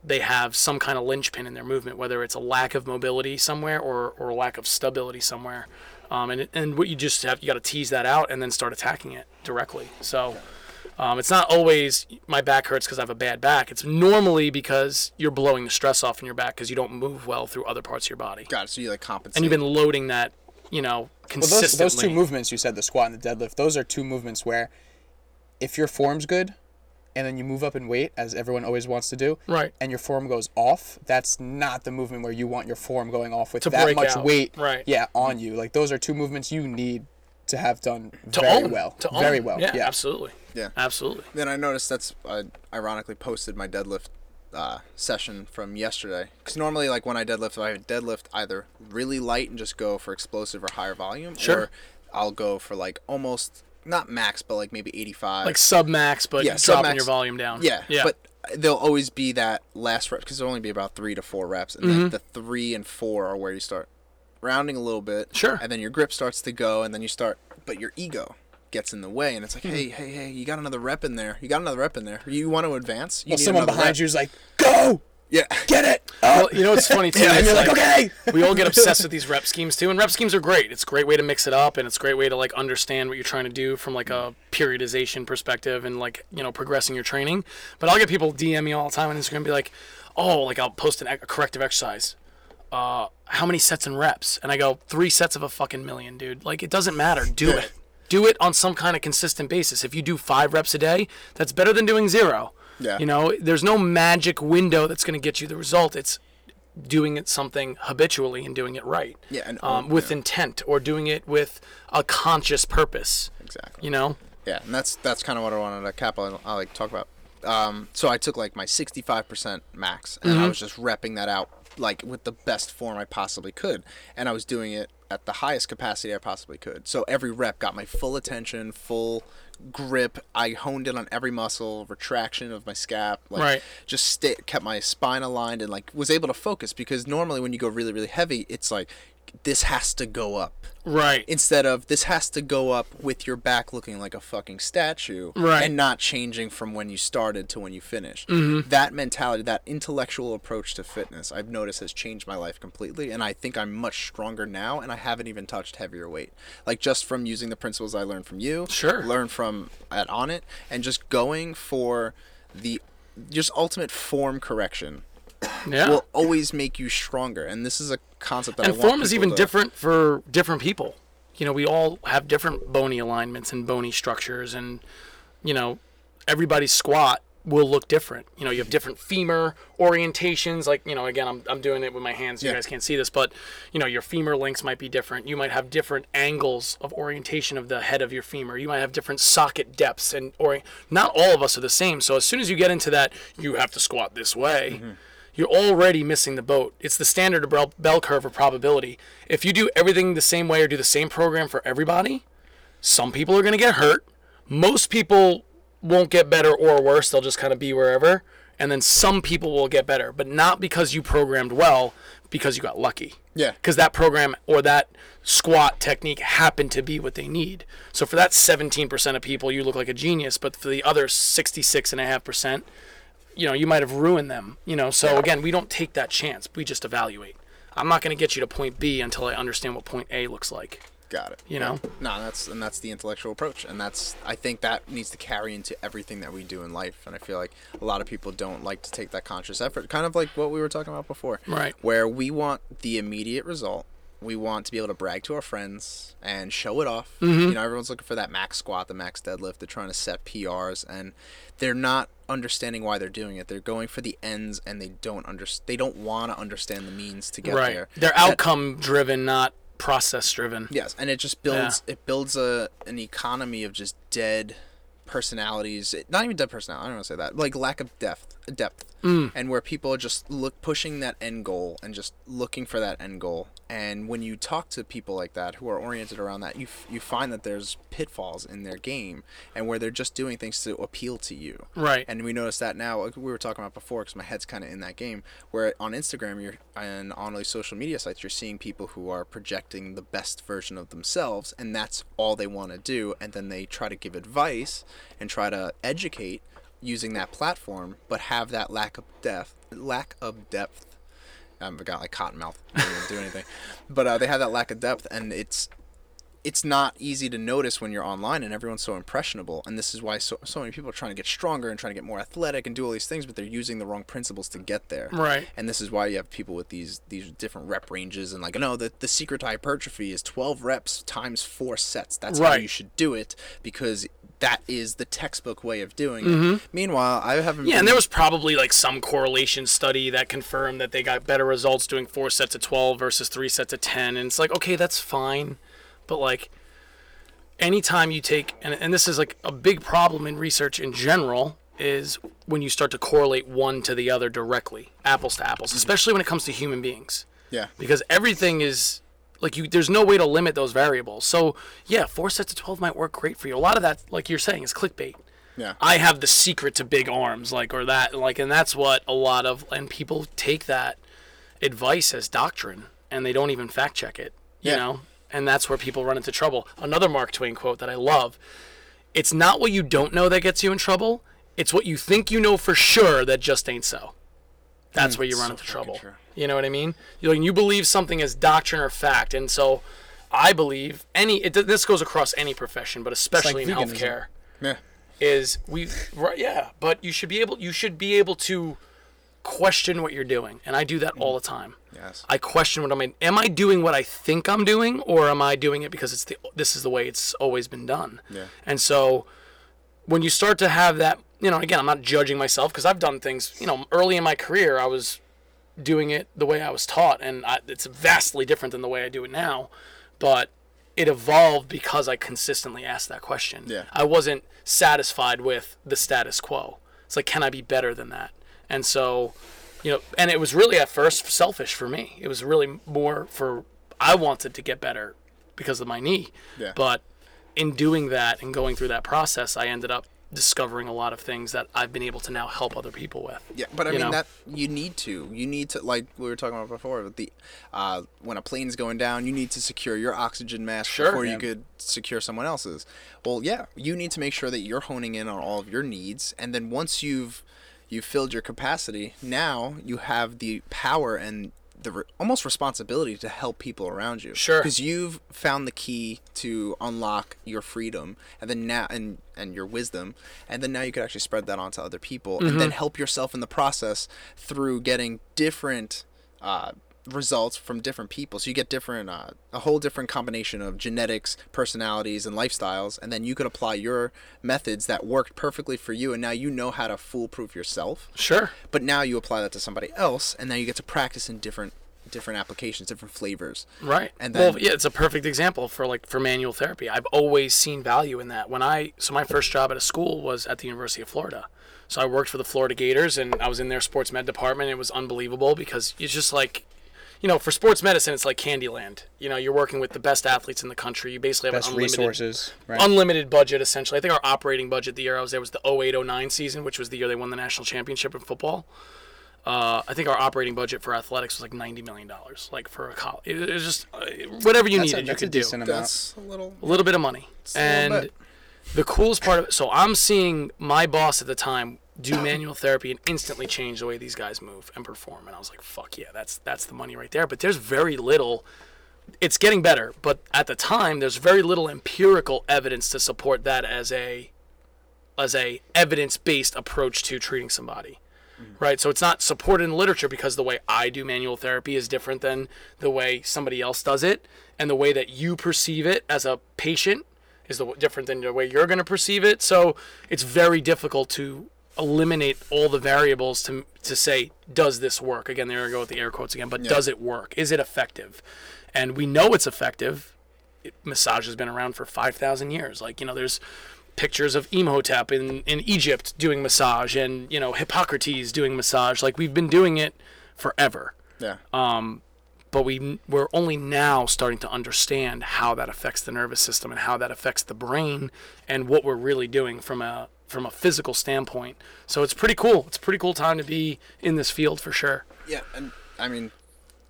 they have some kind of linchpin in their movement, whether it's a lack of mobility somewhere or, or a lack of stability somewhere. Um, and, and what you just have, you got to tease that out and then start attacking it directly. So um, it's not always my back hurts because I have a bad back. It's normally because you're blowing the stress off in your back because you don't move well through other parts of your body. Got it. So you like compensate. And you've been loading that, you know, Well, those, those two movements you said, the squat and the deadlift, those are two movements where if your form's good and then you move up in weight, as everyone always wants to do, Right. and your form goes off, that's not the movement where you want your form going off with To that much out. weight Right. yeah, on you. Like those are two movements you need to have done to very own. well. To very own. well. Yeah, Yeah. absolutely. Yeah. Absolutely. Then I noticed that's I ironically posted my deadlift uh, session from yesterday. Because normally, like when I deadlift, I deadlift either really light and just go for explosive or higher volume, Sure. or I'll go for like almost not max, but like maybe 85. Like sub max, but Yeah, dropping your volume down. yeah, Yeah. But there'll always be that last rep because there'll only be about three to four reps, and Mm-hmm. like the three and four are where you start rounding a little bit. Sure. And then your grip starts to go, and then you start, but your ego gets in the way, and it's Hmm. like, hey, hey, hey, you got another rep in there. You got another rep in there. You want to advance? You Well, someone behind rep. you is like, go, Yeah. get it. (laughs) Well, you know what's funny (laughs) too? Yeah, and you're like, okay. (laughs) we all get obsessed with these rep schemes too, and rep schemes are great. It's a great way to mix it up, and it's a great way to like understand what you're trying to do from like a periodization perspective and like you know progressing your training. But I'll get people DM me all the time on Instagram, and be like, "Oh, like I'll post an, a corrective exercise. Uh, how many sets and reps?" And I go, three sets of a fucking million, dude. Like it doesn't matter. Do it. Do it on some kind of consistent basis. If you do five reps a day, that's better than doing zero. Yeah. You know, there's no magic window that's going to get you the result. It's doing it something habitually and doing it right. Yeah, and um, own- with yeah. intent or doing it with a conscious purpose. Exactly. You know, Yeah, and that's that's kind of what I wanted to cap on. I like talk about. Um, so I took like my 65% max, and Mm-hmm. I was just repping that out like with the best form I possibly could, and I was doing it at the highest capacity I possibly could. So every rep got my full attention, full grip. I honed in on every muscle, retraction of my scap, like Right. just stay, kept my spine aligned, and like was able to focus because normally when you go really really heavy, it's like this has to go up right? instead of this has to go up with your back looking like a fucking statue Right. and not changing from when you started to when you finished. Mm-hmm. That mentality, that intellectual approach to fitness, I've noticed has changed my life completely. And I think I'm much stronger now, and I haven't even touched heavier weight. Like just from using the principles I learned from you, Sure. learn from at Onnit, and just going for the just ultimate form correction (coughs) yeah. will always make you stronger. And this is a concept that I and want form is even to- different for different people. You know, we all have different bony alignments and bony structures, and you know, everybody's squat will look different. You know, you have different femur orientations. Like, you know, again, I'm, I'm doing it with my hands. You Yeah. guys can't see this, but you know, your femur links might be different. You might have different angles of orientation of the head of your femur. You might have different socket depths, and or not all of us are the same. So as soon as you get into that, you have to squat this way mm-hmm. You're already missing the boat. It's the standard bell, bell curve of probability. If you do everything the same way or do the same program for everybody, some people are going to get hurt. Most people won't get better or worse. They'll just kind of be wherever. And then some people will get better, but not because you programmed well, because you got lucky. Yeah. Because that program or that squat technique happened to be what they need. So for that 17% of people, you look like a genius, but for the other 66.5%, you know, you might have ruined them. You know, so again, we don't take that chance. We just evaluate. I'm not going to get you to point B until I understand what point A looks like. Got it. You know? No, that's and that's the intellectual approach, and that's I think that needs to carry into everything that we do in life. And I feel like a lot of people don't like to take that conscious effort, kind of like what we were talking about before, Right. Where we want the immediate result. We want to be able to brag to our friends and show it off. Mm-hmm. You know, everyone's looking for that max squat, the max deadlift. They're trying to set PRs, and they're not understanding why they're doing it. They're going for the ends, and they don't under They don't want to understand the means to get right. there. They're That- outcome driven, not process driven. Yes, and it just builds it builds a an economy of just dead personalities, not even dead personality. I don't want to say that. Like lack of depth, depth, Mm. and where people are just look pushing that end goal and just looking for that end goal. And when you talk to people like that who are oriented around that, you f- you find that there's pitfalls in their game, and where they're just doing things to appeal to you. Right. And we notice that now. like We were talking about before, because my head's kind of in that game. Where on Instagram, you're and on all these social media sites, you're seeing people who are projecting the best version of themselves, and that's all they want to do. And then they try to give advice and try to educate using that platform, but have that lack of depth. Lack of depth. I've got like cotton mouth. I didn't do anything, (laughs) but uh, they have that lack of depth, and it's it's not easy to notice when you're online and everyone's so impressionable and this is why so, so many people are trying to get stronger and trying to get more athletic and do all these things but they're using the wrong principles to get there Right. and this is why you have people with these these different rep ranges and like no the, the secret to hypertrophy is 12 reps times four sets that's how you should do it because that is the textbook way of doing it meanwhile i haven't Mm-hmm. Yeah, been- and there was probably like some correlation study that confirmed that they got better results doing four sets of 12 versus three sets of 10. And it's like, okay, that's fine. But like, anytime you take, and, and this is like a big problem in research in general, is when you start to correlate one to the other directly, apples to apples, especially when it comes to human beings. yeah Because everything is like you there's no way to limit those variables. So yeah, four sets of twelve might work great for you. A lot of that, like you're saying, is clickbait. yeah I have the secret to big arms, like or that, like, and that's what a lot of and people take that advice as doctrine, and they don't even fact check it, you Yeah. know, and that's where people run into trouble. Another Mark Twain quote that I love: "It's not what you don't know that gets you in trouble; it's what you think you know for sure that just ain't so." That's hmm, where you run into fucking trouble. true. You know what I mean? You you believe something as doctrine or fact, and so I believe any. It, this goes across any profession, but especially in veganism. healthcare yeah is we right, yeah but you should be able you should be able to question what you're doing and i do that all the time yes i question what i'm am i doing what i think i'm doing or am i doing it because it's the this is the way it's always been done Yeah. and so when you start to have that you know again i'm not judging myself because i've done things you know early in my career i was doing it the way i was taught and I, it's vastly different than the way i do it now but it evolved because i consistently asked that question. Yeah. i wasn't satisfied with the status quo. It's like can i be better than that? And so you know and it was really at first selfish for me. It was really more for i wanted to get better because of my knee. Yeah. but in doing that and going through that process i ended up discovering a lot of things that i've been able to now help other people with Yeah, but I mean know? that you need to. You need to like we were talking about before. With the uh, when a plane's going down, you need to secure your oxygen mask Sure. before you could secure someone else's. Well, yeah, you need to make sure that you're honing in on all of your needs, and then once you've you've filled your capacity, now you have the power and the re- almost responsibility to help people around you. Sure. Because you've found the key to unlock your freedom, and then now and and your wisdom, and then now you could actually spread that onto other people, and Mm-hmm. then help yourself in the process through getting different. Uh, results from different people so you get different uh, a whole different combination of genetics personalities and lifestyles and then you could apply your methods that worked perfectly for you and now you know how to foolproof yourself sure but now you apply that to somebody else and now you get to practice in different different applications different flavors Right. And well, yeah, it's a perfect example for like for manual therapy. I've always seen value in that. When I so my first job at a school was at the University of Florida. So I worked for the Florida Gators and I was in their sports med department. It was unbelievable because it's just like you know, for sports medicine it's like Candyland. You know, you're working with the best athletes in the country. You basically have Best an unlimited resources, right? unlimited budget essentially. I think our operating budget the year I was there was the 0809 season, which was the year they won the national championship in football. Uh, I think our operating budget for athletics was like ninety million dollars, like for a college. It, it was just uh, whatever you that's a, needed, you could do decent amount. that's a little a little bit of money. a little And bit. the coolest part of it, so I'm seeing my boss at the time do manual therapy and instantly change the way these guys move and perform. And I was like, fuck yeah, that's that's the money right there. But there's very little. It's getting better, but at the time, there's very little empirical evidence to support that as a as a evidence-based approach to treating somebody. Mm-hmm. Right, so it's not supported in literature because the way I do manual therapy is different than the way somebody else does it, and the way that you perceive it as a patient is the different than the way you're going to perceive it. So it's very difficult to eliminate all the variables to to say does this work? Again, there I go with the air quotes again, but does it work? Is it effective? And we know it's effective. It, massage has been around for 5,000 years. Like, you know, there's pictures of Imhotep in, in Egypt doing massage and, you know, Hippocrates doing massage. Like we've been doing it forever. Yeah. um But we we're only now starting to understand how that affects the nervous system and how that affects the brain and what we're really doing from a from a physical standpoint. So it's pretty cool. It's a pretty cool time to be in this field for sure. Yeah, and I mean,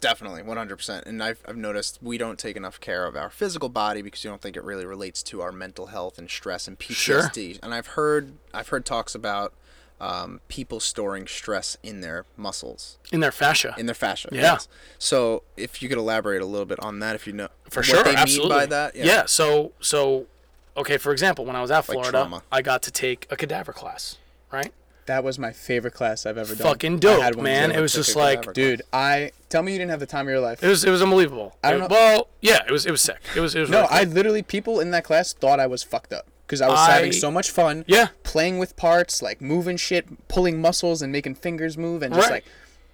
definitely, one hundred percent. And I've I've noticed we don't take enough care of our physical body because you don't think it really relates to our mental health and stress and PTSD. sure. And I've heard I've heard talks about um, people storing stress in their muscles, In their fascia. in their fascia. Yeah. So if you could elaborate a little bit on that, if you know for what sure they absolutely mean by that. yeah. so so okay for example when i was at Like florida trauma. i got to take a cadaver class right That was my favorite class I've ever done. fucking I dope had one man too. it was took just like cadaver Dude, I tell me you didn't have the time of your life. it was it was unbelievable I don't It- know- well yeah it was it was sick it was it was No, really I cool. literally people in that class thought I was fucked up because I was I- having so much fun. Yeah. Playing with parts, like moving shit, pulling muscles, and making fingers move, and just Right. like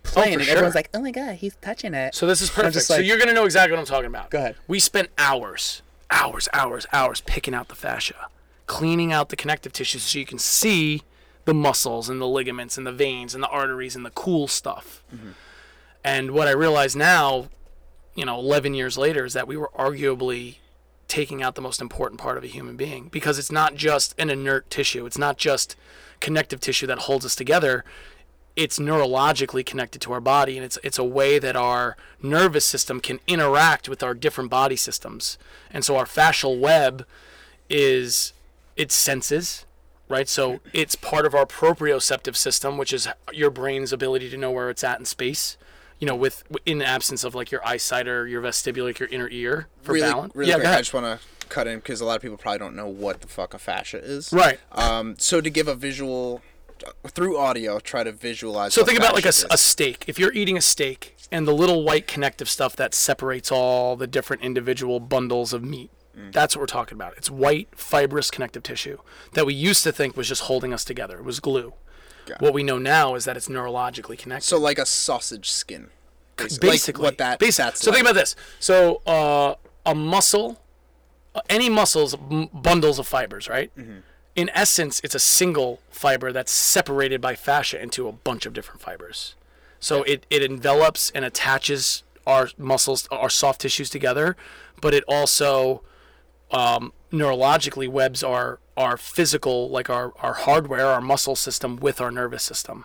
oh, playing. for and sure. everyone's like, "Oh my god, he's touching it." so this is I'm perfect just so like- you're gonna know exactly what i'm talking about Go ahead. we spent hours hours hours hours picking out the fascia cleaning out the connective tissues so you can see the muscles and the ligaments and the veins and the arteries and the cool stuff. Mm-hmm. And what i realize now you know 11 years later is that we were arguably taking out the most important part of a human being because it's not just an inert tissue. It's not just connective tissue that holds us together it's neurologically connected to our body and it's it's a way that our nervous system can interact with our different body systems and so our fascial web is it senses right so it's part of our proprioceptive system which is your brain's ability to know where it's at in space you know with in the absence of like your eyesight or your vestibular like your inner ear for really, balance really yeah quick, I just want to cut in because a lot of people probably don't know what the fuck a fascia is. Right. Um. So to give a visual through audio, try to visualize. So think about like a, a steak. If you're eating a steak and the little white connective stuff that separates all the different individual bundles of meat, Mm. that's what we're talking about. It's white fibrous connective tissue that we used to think was just holding us together. It was glue. Got What we know now is that it's neurologically connected. So like a sausage skin. Basically, basically, like what that. basi- that's so think about this. So uh, a muscle, any muscles, m- bundles of fibers, right? Mm-hmm. In essence, it's a single fiber that's separated by fascia into a bunch of different fibers. So it, it envelops and attaches our muscles, our soft tissues together, but it also um, neurologically webs our our physical, like our, our hardware, our muscle system with our nervous system.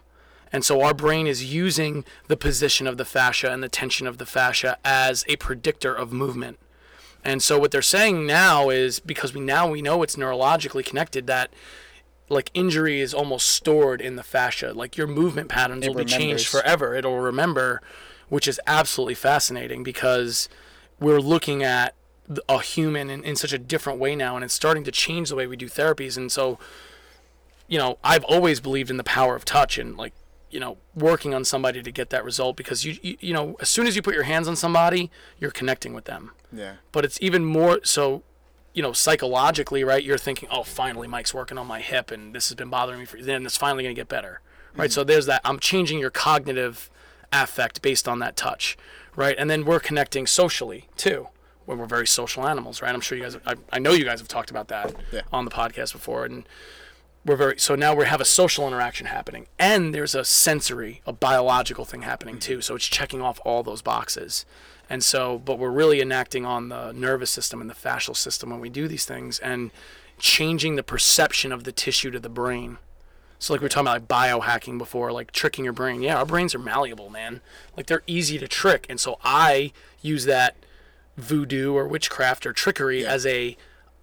And so our brain is using the position of the fascia and the tension of the fascia as a predictor of movement. And so what they're saying now is because we now we know it's neurologically connected that like injury is almost stored in the fascia. Like your movement patterns It will be changed forever. It'll remember, which is absolutely fascinating because we're looking at a human in, in such a different way now and it's starting to change the way we do therapies. And so, you know, I've always believed in the power of touch and like, you know, working on somebody to get that result because you, you, you know, as soon as you put your hands on somebody, you're connecting with them Yeah. but it's even more so you know psychologically right you're thinking oh finally mike's working on my hip and this has been bothering me for then it's finally going to get better. Right mm. so there's that i'm changing your cognitive affect based on that touch. Right and then we're connecting socially too when we're very social animals right? I'm sure you guys I, I know you guys have talked about that Yeah. on the podcast before and we're very so now we have a social interaction happening and there's a sensory a biological thing happening mm-hmm. too so it's checking off all those boxes and so but we're really enacting on the nervous system and the fascial system when we do these things and changing the perception of the tissue to the brain. So like we were talking about like biohacking before like tricking your brain. Yeah our brains are malleable man. Like they're easy to trick. And so i use that voodoo or witchcraft or trickery as a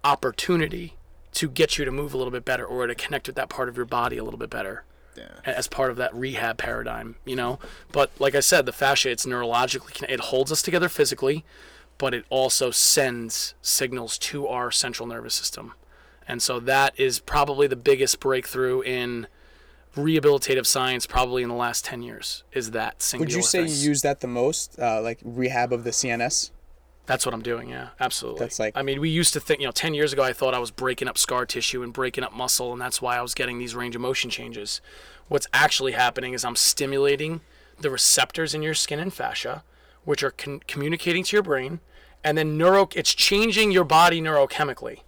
opportunity to get you to move a little bit better or to connect with that part of your body a little bit better Yeah. as part of that rehab paradigm, you know. But like I said, the fascia it's neurologically it holds us together physically, but it also sends signals to our central nervous system. And so that is probably the biggest breakthrough in rehabilitative science probably in the last 10 years is that singular Would you say you use that the most, uh, like rehab of the CNS? That's what I'm doing, yeah. Absolutely. That's like- I mean, we used to think, you know, 10 years ago I thought I was breaking up scar tissue and breaking up muscle and that's why I was getting these range of motion changes. What's actually happening is I'm stimulating the receptors in your skin and fascia which are con- communicating to your brain and then neuro it's changing your body neurochemically.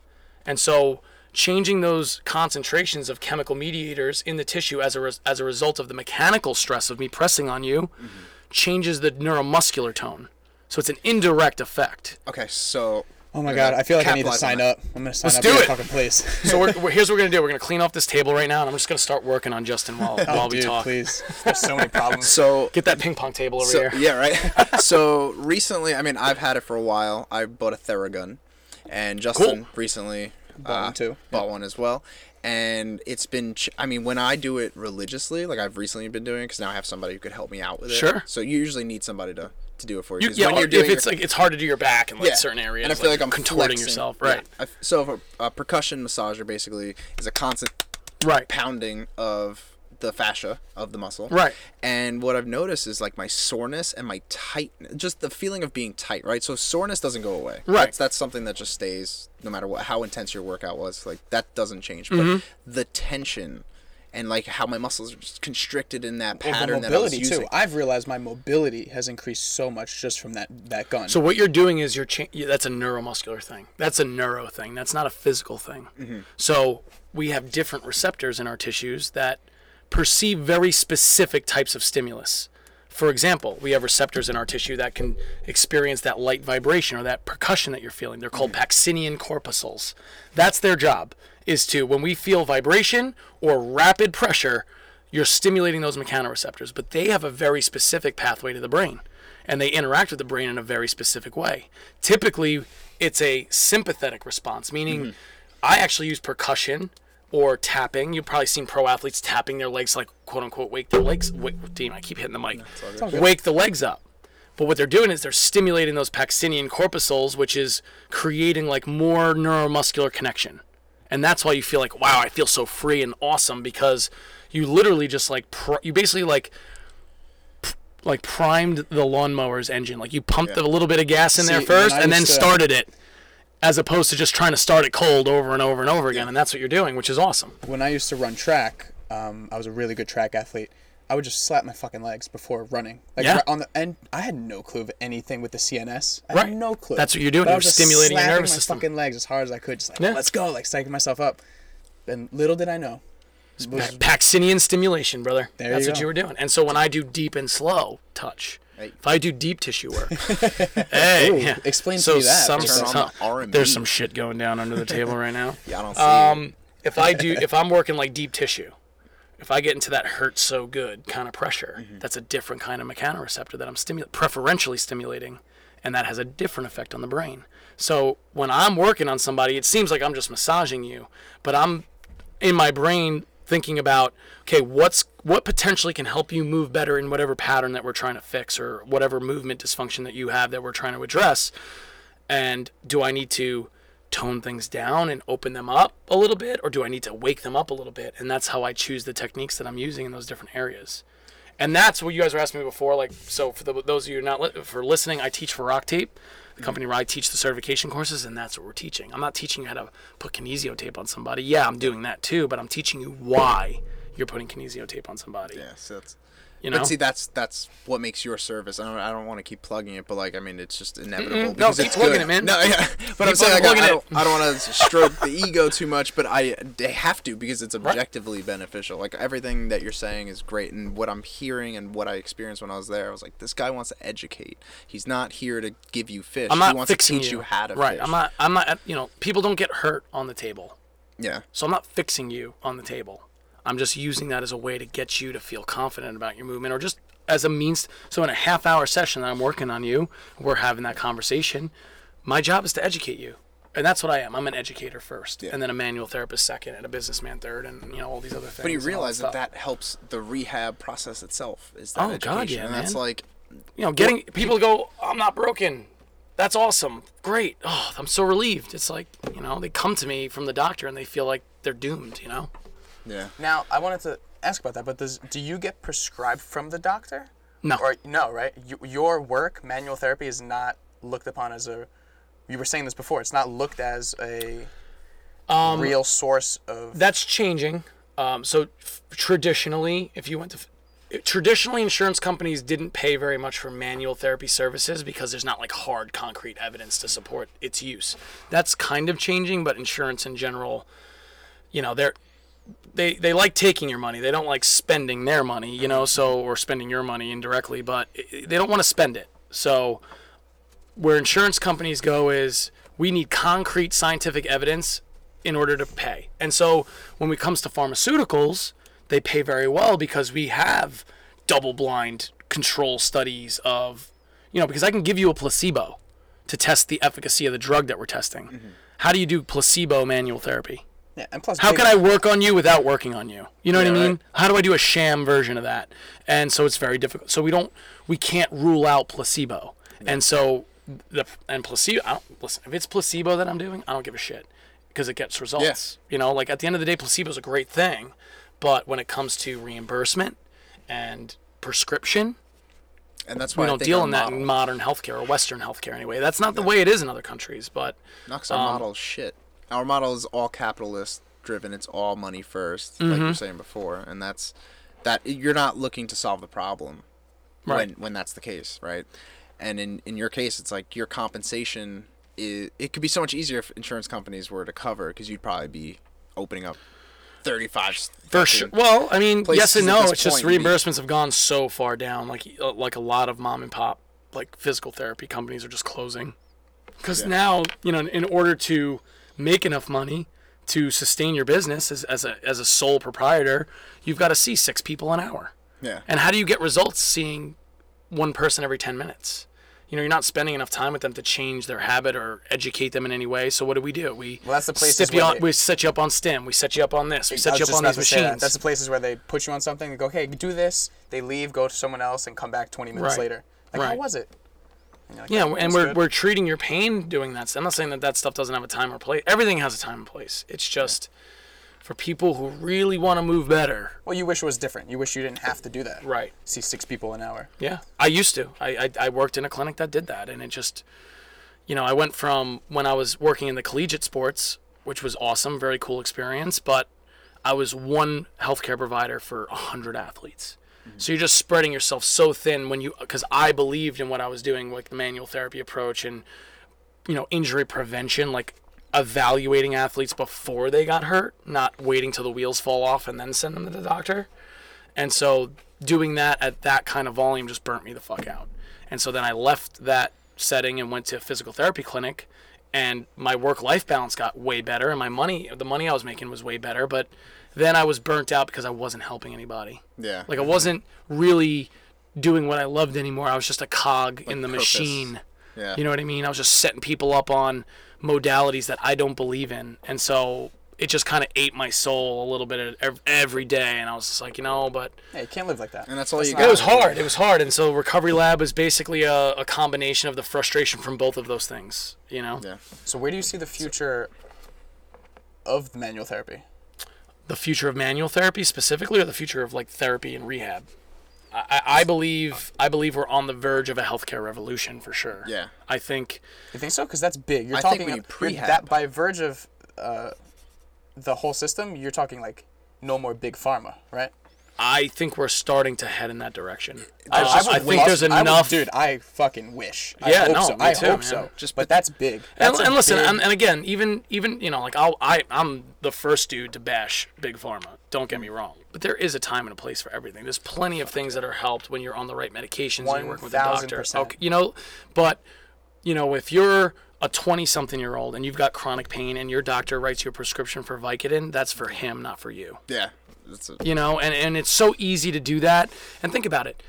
And so changing those concentrations of chemical mediators in the tissue as a res- as a result of the mechanical stress of me pressing on you mm-hmm. changes the neuromuscular tone. So it's an indirect effect. Okay, so Oh my god, I feel like I need to sign up. I'm gonna sign Let's up do for your it. fucking place. (laughs) So we're, (laughs) we're, here's what we're gonna do. We're gonna clean off this table right now, and I'm just gonna start working on Justin while oh, while we dude, talk. please. (laughs) There's so many problems. so Get that ping pong table over So, here. yeah, right. so recently, I mean, I've had it for a while. I bought a Theragun, and Justin recently Bought one uh, too. Bought one as well, and it's been. Ch- I mean, when I do it religiously, like I've recently been doing, because now I have somebody who could help me out with it. Sure. So you usually need somebody to, to do it for you. You, yeah, when you're if doing it's your- like it's hard to do your back in like yeah. certain areas, and I feel like, I'm contorting flexing. yourself, right? I- So if a, a percussion massager basically is a constant Right. pounding of the fascia of the muscle. Right. And what I've noticed is like my soreness and my tight, just the feeling of being tight, right? So soreness doesn't go away. Right. That's, that's something that just stays no matter what, how intense your workout was. Like that doesn't change. Mm-hmm. But the tension and like how my muscles are just constricted in that Well, the pattern that I was mobility using. too. I've realized my mobility has increased so much just from that that gun. So what you're doing is you're cha- yeah, that's a neuromuscular thing. That's a neuro thing. That's not a physical thing. Mm-hmm. So we have different receptors in our tissues that perceive very specific types of stimulus. For example, we have receptors in our tissue that can experience that light vibration or that percussion that you're feeling. They're called Pacinian corpuscles. That's their job is to when we feel vibration or rapid pressure, you're stimulating those mechanoreceptors, but they have a very specific pathway to the brain and they interact with the brain in a very specific way. Typically, it's a sympathetic response, meaning I actually use percussion or tapping. You've probably seen pro athletes tapping their legs, like quote unquote, wake their legs. Wait, Dean, I keep hitting the mic. Wake the legs up. But what they're doing is they're stimulating those Pacinian corpuscles, which is creating like more neuromuscular connection. And that's why you feel like, wow, I feel so free and awesome because you literally just like, pr- you basically like, p- like primed the lawnmower's engine. Like you pumped a little bit of gas in there See, when first I and then to- started it as opposed to just trying to start it cold over and over and over again. And that's what you're doing, which is awesome. when I used to run track, um, I was a really good track athlete. I would just slap my fucking legs before running. Like Yeah. on the and I had no clue of anything with the CNS. I Right. had no clue. That's what you're doing. But I You're was just stimulating your slapping nervous my system. fucking legs as hard as I could, just like Yeah. let's go, like psyching myself up. And little did I know, was- Pacinian stimulation, brother. There That's you what go. you were doing. And so when I do deep and slow touch, Hey. if I do deep tissue work, (laughs) hey, Ooh, yeah. explain to so me that. Some, some- the there's some shit going down under the table right now. (laughs) yeah, I don't see Um, if I do, if I'm working like deep tissue, if I get into that hurt so good kind of pressure, mm-hmm. that's a different kind of mechanoreceptor that I'm preferentially stimulating, and that has a different effect on the brain. So when I'm working on somebody, it seems like I'm just massaging you, but I'm in my brain thinking about okay, what's what potentially can help you move better in whatever pattern that we're trying to fix or whatever movement dysfunction that you have that we're trying to address and do I need to tone things down and open them up a little bit or do I need to wake them up a little bit? And that's how I choose the techniques that I'm using in those different areas. And that's what you guys were asking me before like so for the, those of you not li- for listening I teach for RockTape the mm-hmm. company where I teach the certification courses and that's what we're teaching. I'm not teaching you how to put kinesio tape on somebody. Yeah I'm doing that too but I'm teaching you why you're putting kinesio tape on somebody. Yeah, so that's. You know But see, that's that's what makes your service. I don't, I don't want to keep plugging it, but like, I mean, it's just inevitable no, because keep it's plugging good. it, man. No, yeah, (laughs) but I'm saying like, I, I don't, I don't want to stroke the ego too much, but I they have to because it's objectively beneficial. Like everything that you're saying is great, and what I'm hearing and what I experienced when I was there, I was like, this guy wants to educate. He's not here to give you fish. I'm he not wants fixing to teach you. how to right fish. I'm not I'm not you know people don't get hurt on the table Yeah. So I'm not fixing you on the table. I'm just using that as a way to get you to feel confident about your movement or just as a means. So in a half hour session that I'm working on you, we're having that conversation. My job is to educate you. And that's what I am. I'm an educator first, Yeah. and then a manual therapist second, and a businessman third, and you know all these other things. But you realize that that helps the rehab process itself. Is that Oh, God, yeah, and that's man. like you know, getting people to go, I'm not broken. That's awesome. Great. Oh, I'm so relieved. It's like, you know, they come to me from the doctor and they feel like they're doomed, you know? Yeah. Now I wanted to ask about that, but does do you get prescribed from the doctor? No. Or no, right? You, your work, manual therapy, is not looked upon as a. You were saying this before. It's not looked as a real source of. That's changing. Um, so f- traditionally, if you went to f- traditionally insurance companies didn't pay very much for manual therapy services because there's not like hard concrete evidence to support its use. That's kind of changing, but insurance in general you know, they're they they like taking your money. They don't like spending their money, you know, so or spending your money indirectly, but they don't want to spend it. So where insurance companies go is we need concrete scientific evidence in order to pay. And so when it comes to pharmaceuticals, they pay very well because we have double blind control studies of, you know, because I can give you a placebo to test the efficacy of the drug that we're testing. Mm-hmm. How do you do placebo manual therapy? Yeah, and plus, How can I work on you without working on you? You know what I mean? right. How do I do a sham version of that? And so it's very difficult. So we don't, we can't rule out placebo. And so the and placebo. I don't, listen, if it's placebo that I'm doing, I don't give a shit because it gets results. You know, like at the end of the day, placebo is a great thing, but when it comes to reimbursement and prescription, And that's why we don't deal in that model, in modern healthcare or Western healthcare anyway. That's not the way it is in other countries, but our um, model shit. Our model is all capitalist driven. It's all money 1st like Mm-hmm. you were saying before, and that's that you're not looking to solve the problem Right. when when that's the case, right? And in in your case, it's like your compensation is it could be so much easier if insurance companies were to cover because you'd probably be opening up 35 For sure. Well, I mean, yes and no. It's just reimbursements have gone so far down. Like uh, like a lot of mom and pop like physical therapy companies are just closing because now you know in order to make enough money to sustain your business as, as a as a sole proprietor, you've got to see six people an hour. Yeah. And how do you get results seeing one person every 10 minutes? You know, you're not spending enough time with them to change their habit or educate them in any way. So what do we do? We Well, that's the places on, they- we set you up on stim. We set you up on this. We set you up on these say that. machines. That's the places where they put you on something. They go, "Hey, do this." They leave, go to someone else, and come back 20 minutes Right. later. Like, how was it? And like, Yeah, "Oh, and we're, good." we're treating your pain doing that. I'm not saying that that stuff doesn't have a time or place. Everything has a time and place. It's just for people who really want to move better. Well, you wish it was different. You wish you didn't have to do that. Right. See six people an hour. Yeah, I used to. I, I I worked in a clinic that did that, and it just, you know, I went from when I was working in the collegiate sports, which was awesome, very cool experience, but I was one healthcare provider for a hundred athletes. So you're just spreading yourself so thin when you, because I believed in what I was doing like the manual therapy approach and, you know, injury prevention, like evaluating athletes before they got hurt, not waiting till the wheels fall off and then send them to the doctor. And so doing that at that kind of volume just burnt me the fuck out. And so then I left that setting and went to a physical therapy clinic and my work life balance got way better and my money the money I was making was way better, but then I was burnt out because I wasn't helping anybody. Yeah. Like I wasn't really doing what I loved anymore. I was just a cog in the purpose. machine. Yeah. You know what I mean? I was just setting people up on modalities that I don't believe in. And so it just kind of ate my soul a little bit every day. And I was just like, you know, but Hey, you can't live like that. And that's all you got. it was hard. It was hard. And so Recovery Lab was basically a, a combination of the frustration from both of those things, you know? Yeah. So where do you see the future of manual therapy? The future of manual therapy specifically or the future of like therapy and rehab? I, I- I believe I believe we're on the verge of a healthcare revolution for sure. Yeah. I think You think so? Because that's big. You're I think talking we of- you're prehab. that by verge of uh, the whole system. You're talking like no more big pharma, right? I think we're starting to head in that direction. I, I, just- I would think love- there's I would- enough. dude, I fucking wish. I Yeah, hope no, so. me I too, hope man. so. Just- but that's big. and, That's a and listen, big- and, and again, even even you know, like I'll, I I'm the first dude to bash big pharma. Don't get me wrong, but there is a time and a place for everything. There's plenty of things that are helped when you're on the right medications and you're working with a doctor. 1000%. Okay, you know, but you know, if you're a 20 something year old and you've got chronic pain and your doctor writes you a prescription for Vicodin, that's for him, not for you. Yeah. A, you know and, and it's so easy to do that. And think about it.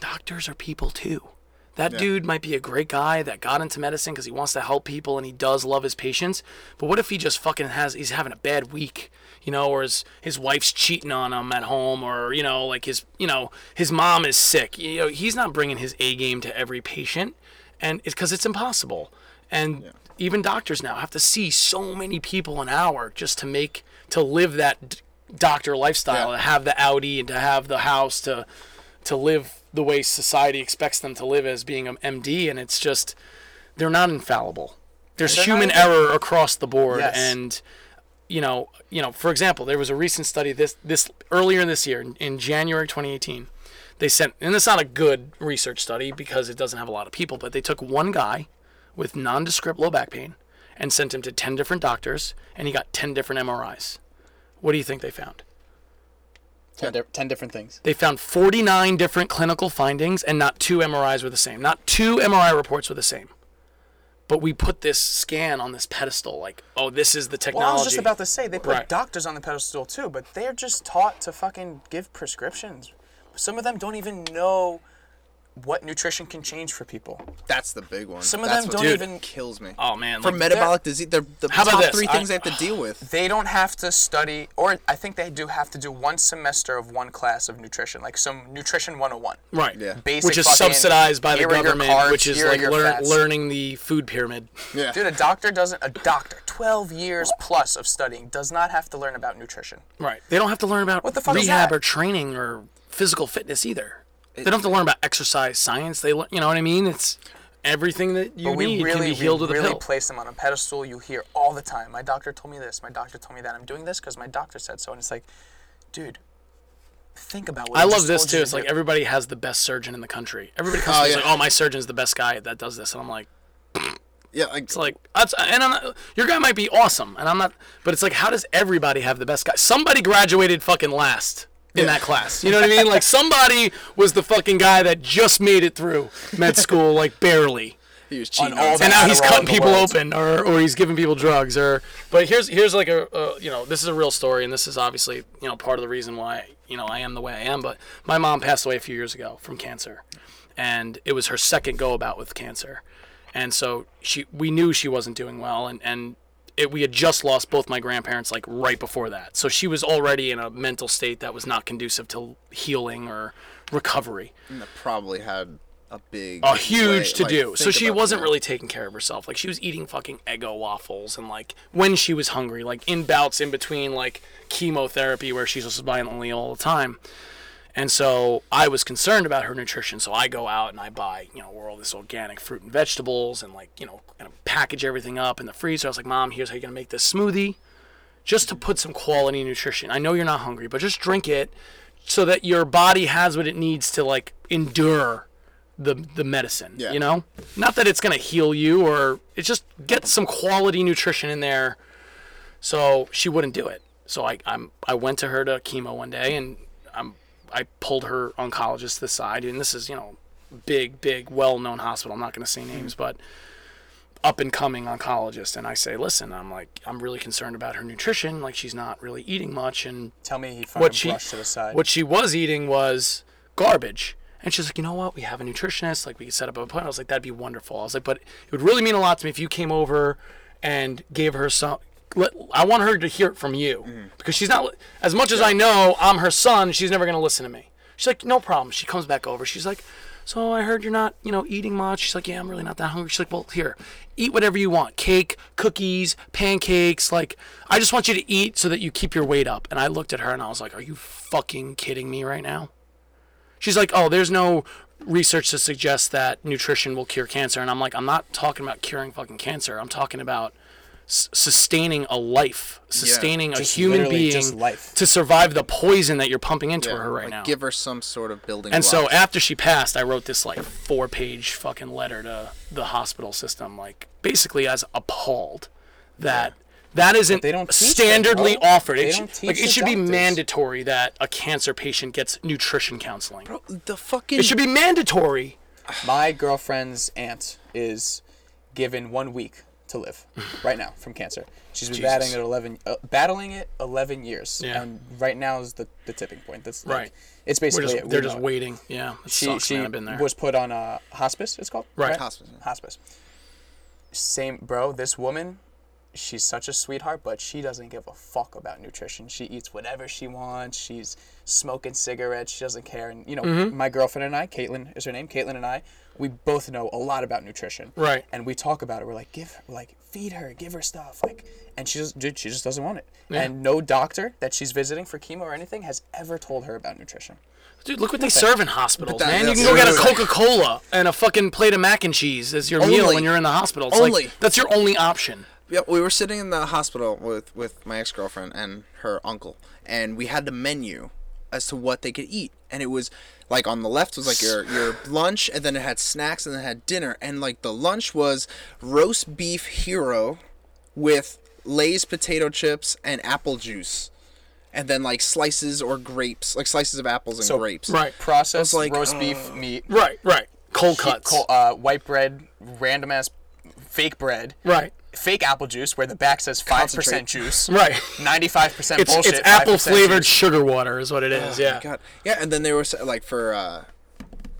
Doctors are people too. That dude might be a great guy that got into medicine because he wants to help people and he does love his patients. But what if he just fucking has he's having a bad week you know or his his wife's cheating on him at home or you know like his you know his mom is sick. You know he's not bringing his a game to every patient. And it's because it's impossible. And even doctors now have to see so many people an hour just to make to live that doctor lifestyle Yeah. to have the audi and to have the house to to live the way society expects them to live as being an md and it's just they're not infallible there's they're human error across the board Yes. and you know you know for example there was a recent study this this earlier this year in, in january 2018 they sent and it's not a good research study because it doesn't have a lot of people but they took one guy with nondescript low back pain and sent him to 10 different doctors and he got 10 different mris What do you think they found? Ten, di- 10 different things. They found 49 different clinical findings, and not two MRIs were the same. Not two MRI reports were the same. But we put this scan on this pedestal, like, oh, this is the technology. Well, I was just about to say they put Right. doctors on the pedestal too, but they're just taught to fucking give prescriptions. Some of them don't even know what nutrition can change for people. That's the big one. Some of That's them what don't Dude. even kills me. Oh man, For like, metabolic disease, they're the How about top this? three I- things they have to deal with. they don't have to study or I think they do have to do one semester of one class of nutrition, like some nutrition 101. right? Yeah. Basic which is subsidized by the here government, carbs, which is like your learn, fats. learning the food pyramid. Yeah. Dude, a doctor doesn't a doctor 12 years plus of studying does not have to learn about nutrition. Right. They don't have to learn about What the fuck rehab or training or physical fitness either. They don't have to learn about exercise science. They, learn, you know what I mean? It's everything that you But we need really, can be healed we with a really pill. place them on a pedestal. You hear all the time. My doctor told me this. My doctor told me that. I'm doing this because my doctor said so. And it's like, dude, think about what I love this too. It's like everybody has the best surgeon in the country. Everybody comes Oh, to me yeah. like, "Oh, my surgeon's the best guy that does this," and I'm like, Yeah, like, "It's like that's and I'm not, your guy might be awesome, and I'm not, but it's like, how does everybody have the best guy? Somebody graduated fucking last." In that class, you know what I mean? Like somebody was the fucking guy that just made it through med school, like barely. he was cheating. all on the and now he's cutting people world. open or, or he's giving people drugs or but here's here's like a, a you know this is a real story and this is obviously you know part of the reason why you know I am the way I am but my mom passed away a few years ago from cancer and it was her second go about with cancer and so she we knew she wasn't doing well and and it, we had just lost both my grandparents like right before that so she was already in a mental state that was not conducive to healing or recovery that probably had a big, a huge to like, do. So she wasn't that. really taking care of herself. Like she was eating fucking Eggo waffles and like when she was hungry, like in bouts in between like chemotherapy where she's just violently all the time. And so I was concerned about her nutrition. So I go out and I buy, you know, all this organic fruit and vegetables and like, you know, kind of package everything up in the freezer. I was like, Mom, here's how you're gonna make this smoothie. Just to put some quality nutrition. I know you're not hungry, but just drink it so that your body has what it needs to like endure the the medicine. Yeah. You know, not that it's gonna heal you or it's just get some quality nutrition in there. So she wouldn't do it. So I I'm I went to her to chemo one day and I'm I pulled her oncologist to the side and this is you know big big well known hospital. I'm not gonna say names, mm-hmm. but up and coming oncologist and I say, listen, I'm like I'm really concerned about her nutrition. Like she's not really eating much and Tell me he what she to the side. what she was eating was garbage. And she's like, you know what? We have a nutritionist. Like we could set up an appointment. I was like, that'd be wonderful. I was like, but it would really mean a lot to me if you came over and gave her some. Let, I want her to hear it from you mm-hmm. because she's not. As much as I know, I'm her son. She's never gonna listen to me. She's like, no problem. She comes back over. She's like, so I heard you're not, you know, eating much. She's like, yeah, I'm really not that hungry. She's like, well, here, eat whatever you want. Cake, cookies, pancakes. Like, I just want you to eat so that you keep your weight up. And I looked at her and I was like, are you fucking kidding me right now? She's like, oh, there's no research to suggest that nutrition will cure cancer. And I'm like, I'm not talking about curing fucking cancer. I'm talking about s- sustaining a life, sustaining a human being life. to survive the poison that you're pumping into Yeah, her right like, now. Give her some sort of building. And so after she passed, I wrote this like four page fucking letter to the hospital system, like basically as appalled that that isn't they don't teach them, standardly bro. offered. They It, sh- don't teach like, it the should be mandatory that a cancer patient gets nutrition counseling. Bro, the fucking It should be mandatory. My girlfriend's aunt is given one week to live (laughs) right now from cancer. She's been battling it eleven, uh, battling it eleven years, Yeah. and right now is the, the tipping point. That's like, Right. It's basically just, it. They're know just it. waiting. Yeah, it She sucks, she been there. was put on a hospice. It's called Right. Hospice, yeah. Hospice. Same, bro. This woman, she's such a sweetheart, but she doesn't give a fuck about nutrition. She eats whatever she wants. She's smoking cigarettes. She doesn't care. And you know, Mm-hmm. my girlfriend and I, Caitlin is her name. Caitlin and I, we both know a lot about nutrition. Right. And we talk about it. We're like, give, we're like, feed her, give her stuff, like, and she just, dude, she just doesn't want it. And no doctor that she's visiting for chemo or anything has ever told her about nutrition. Dude, look what they serve in hospitals, that- man. You can go get a Coca Cola and a fucking plate of mac and cheese as your meal when you're in the hospital. It's Only. like that's your only option. Yeah, we were sitting in the hospital with with my ex girlfriend and her uncle, and we had the menu as to what they could eat, and it was like on the left was like your your lunch, and then it had snacks, and then it had dinner, and like the lunch was roast beef hero with Lay's potato chips and apple juice. and then like slices or grapes, like slices of apples and So- grapes. Right. Processed like, roast beef meat, Right. Right. Cold heat- cuts. col- uh, white bread, random ass fake bread, right. Fake apple juice where the back says 5% juice, Right. ninety five percent (laughs) It's bullshit. it's apple flavored juice. sugar water is what it is. yeah. God. Yeah, and then they were like for uh,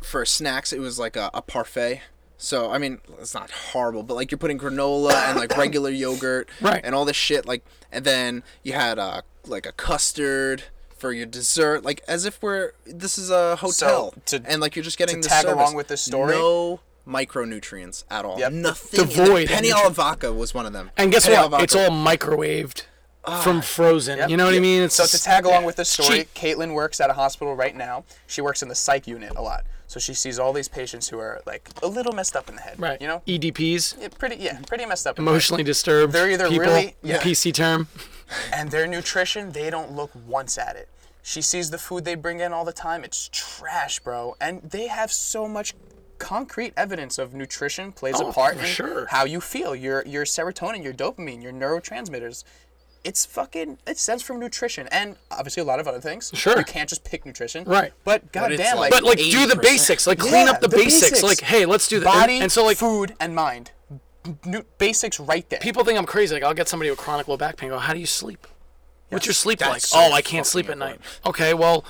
for snacks, it was like a, a parfait. So I mean, it's not horrible, but like you're putting granola and like (coughs) regular yogurt, Right. and all this shit. Like, and then you had uh, like a custard for your dessert, like as if we're this is a hotel, to- and like you're just getting to the tag service. along with this story- No micronutrients at all. Yep. Nothing. in the- Devoid Penny nutri- Alavaca was one of them. And guess Penny what? Alavaca. It's all microwaved from frozen. Yep. You know what I mean? It's so to tag along with this it's story, cheap. Caitlin works at a hospital right now. She works in the psych unit a lot, so she sees all these patients who are like a little messed up in the head. Right. You know, EDPs, yeah, pretty yeah, pretty messed up. in the head. emotionally disturbed. They're either people, really- the yeah. PC term. (laughs) and their nutrition, they don't look once at it. She sees the food they bring in all the time. It's trash, bro. And they have so much concrete evidence of nutrition plays Oh, a part in sure. how you feel. Your your serotonin, your dopamine, your neurotransmitters. It's fucking it stems from nutrition and obviously a lot of other things. Sure. You can't just pick nutrition. Right. But goddamn, like- like, But like, do the basics. Like, clean Yeah, up the, the basics. basics. Like, hey, let's do that. And- body, and, so like, food, and mind. Nu- basics right there. people think I'm crazy. Like, I'll get somebody with chronic low back pain. Go, how do you sleep? What's your sleep like? so oh, I can't sleep at night. Okay, well,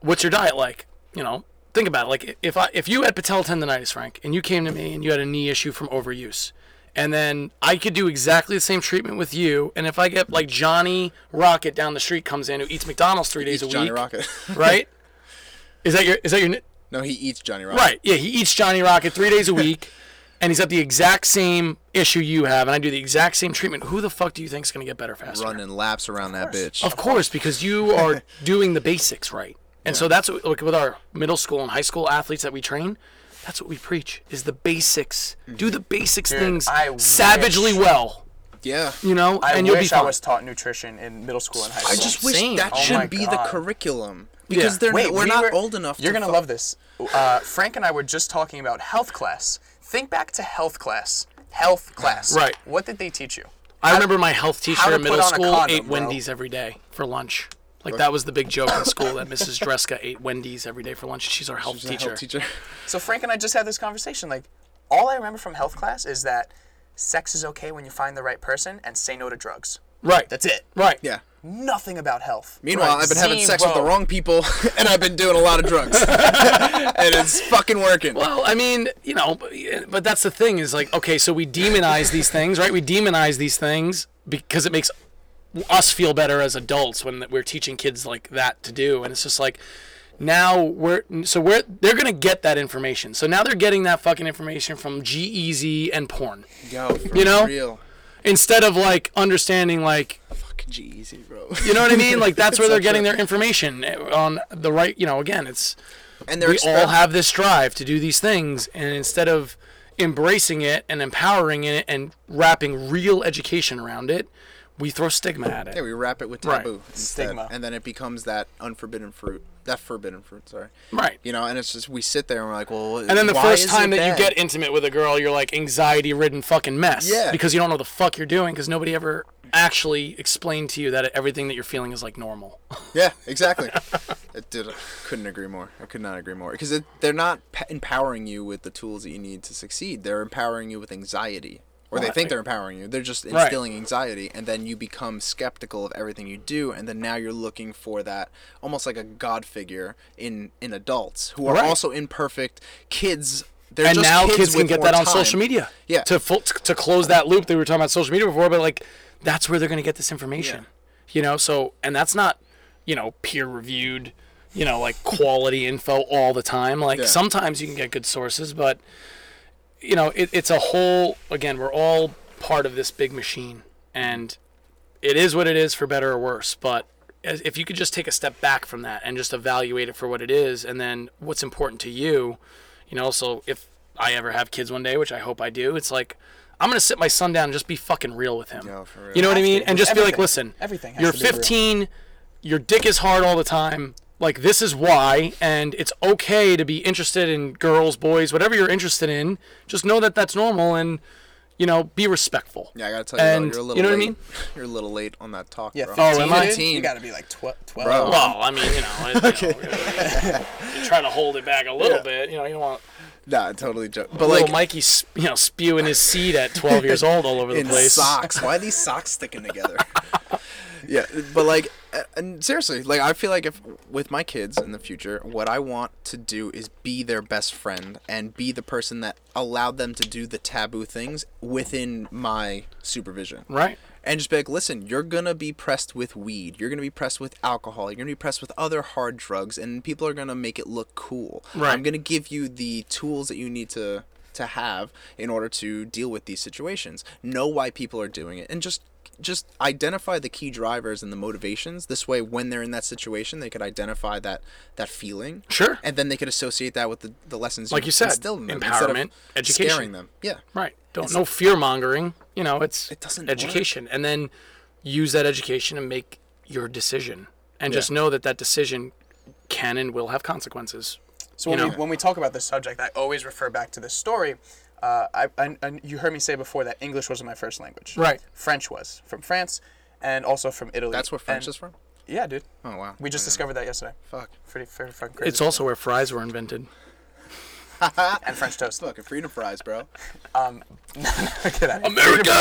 what's your diet like? You know, think about it. Like, if I if you had patella tendonitis, Frank, and you came to me and you had a knee issue from overuse, and then I could do exactly the same treatment with you, and if I get like Johnny Rocket down the street comes in who eats McDonald's three days Eats a Johnny Rocket. (laughs) right? Is that your is that your no, he eats Johnny Rocket. Right. Yeah, he eats Johnny Rocket three days a (laughs) week, and he's got the exact same issue you have, and I do the exact same treatment. Who the fuck do you think is going to get better faster? Running laps around that bitch. Of course, because you are (laughs) doing the basics right. And so that's what, like with our middle school and high school athletes that we train. That's what we preach: is the basics. Do the basics things I savagely wish- well. Yeah. You know, I and you'll be wish I was taught nutrition in middle school and high school. I just wish Same. that Oh should my be the curriculum because Yeah. they're Wait, we're we not were- old enough. You're to gonna fu- love this. Uh, Frank and I were just talking about health class. Think back to health class. Health class. Right. What did they teach you? I remember my health teacher in middle put on a school condom, ate bro. Wendy's every day for lunch. Like that was the big joke in school that Mrs. Dreska ate Wendy's every day for lunch. She's our health She's teacher. health teacher. So Frank and I just had this conversation. Like, all I remember from health class is that sex is okay when you find the right person and say no to drugs. Right. That's it. right. Yeah. Nothing about health. Meanwhile, Right. I've been having sex with the Zero. wrong people, (laughs) and I've been doing a lot of drugs, (laughs) and it's fucking working. Well, I mean, you know, but, but that's the thing is like, okay, so we demonize these things, right? We demonize these things because it makes us feel better as adults when we're teaching kids like that to do, and it's just like now we're so we're they're gonna get that information. So now they're getting that fucking information from G-Eazy and porn Yo, You know? real. instead of like understanding like Fucking bro. you know what I mean? Like that's (laughs) where they're getting their information eh, on the right. You know, again, it's And they're we all have this drive to do these things and instead of embracing it and empowering it and wrapping real education around it we throw stigma at it. Yeah, we wrap it with Right. taboo instead, Stigma. and then it becomes that unforbidden fruit. That forbidden fruit, sorry. right You know, and it's just we sit there and we're like, well, and then the first time that you get intimate with a girl you're like anxiety ridden fucking mess Yeah. because you don't know the fuck you're doing because nobody ever actually explained to you that everything that you're feeling is like normal (laughs) Yeah, exactly. did. I couldn't agree more. I could not agree more because they're not p- empowering you with the tools that you need to succeed. They're empowering you with anxiety, or they Right. think they're empowering you. They're just Right. instilling anxiety, and then you become skeptical of everything you do, and then now you're looking for that almost like a god figure in in adults who are Right. also imperfect kids. They're and just now kids, kids can get that on time. social media Yeah. to full, to close that loop they were talking about social media before but like that's where they're going to get this information Yeah. you know so and that's not you know peer reviewed you know like quality (laughs) info all the time like Yeah. sometimes you can get good sources but you know it, it's a whole again we're all part of this big machine and it is what it is for better or worse but as- if you could just take a step back from that and just evaluate it for what it is and then what's important to you you know so if i ever have kids one day which i hope i do it's like i'm gonna sit my son down and just be fucking real with him Yeah, for real. you know what i mean and just be like listen Everything you're to be real. 15 your dick is hard all the time like this is why and it's okay to be interested in girls boys whatever you're interested in just know that that's normal and you know, be respectful. Yeah, I gotta tell you, And, though, you're a little you know what I late. mean? (laughs) You're a little late on that talk, Yeah, bro. 15, Oh, am I? dude? You gotta be like tw- 12. Bro. Well, I mean, you know, it, you know, you're (laughs) trying to hold it back a little bit. You know, you don't want Nah, totally joke. But but like little Mikey, you know, spewing his seed at 12 years old all over the (laughs) in place. socks. Why are these socks sticking together? yeah, but like, and seriously, like I feel like if with my kids in the future, what I want to do is be their best friend and be the person that allowed them to do the taboo things within my supervision. Right. and just be like, listen, you're gonna be pressed with weed, you're gonna be pressed with alcohol, you're gonna be pressed with other hard drugs, and people are gonna make it look cool. Right. I'm gonna give you the tools that you need to to have in order to deal with these situations. Know why people are doing it, and just just identify the key drivers and the motivations. This way, when they're in that situation, they could identify that that feeling. Sure. And then they could associate that with the, the lessons Like you said, instilled in them empowerment, education. scaring them. Yeah. Right. Don't no fear mongering. You know, it's It doesn't education, and then use that education and make your decision, and just know that that decision can and will have consequences. So when, You we, know. when we talk about this subject, I always refer back to this story. Uh, I, I, I, you heard me say before that English wasn't my first language. Right. French was from France, and also from Italy. That's where French And- is from. Yeah, dude. Oh wow. We just discovered that yesterday. Fuck. Pretty, pretty fucking crazy. It's also where fries were invented. and French toast. Fucking freedom fries, bro. (laughs) Get out of here. America.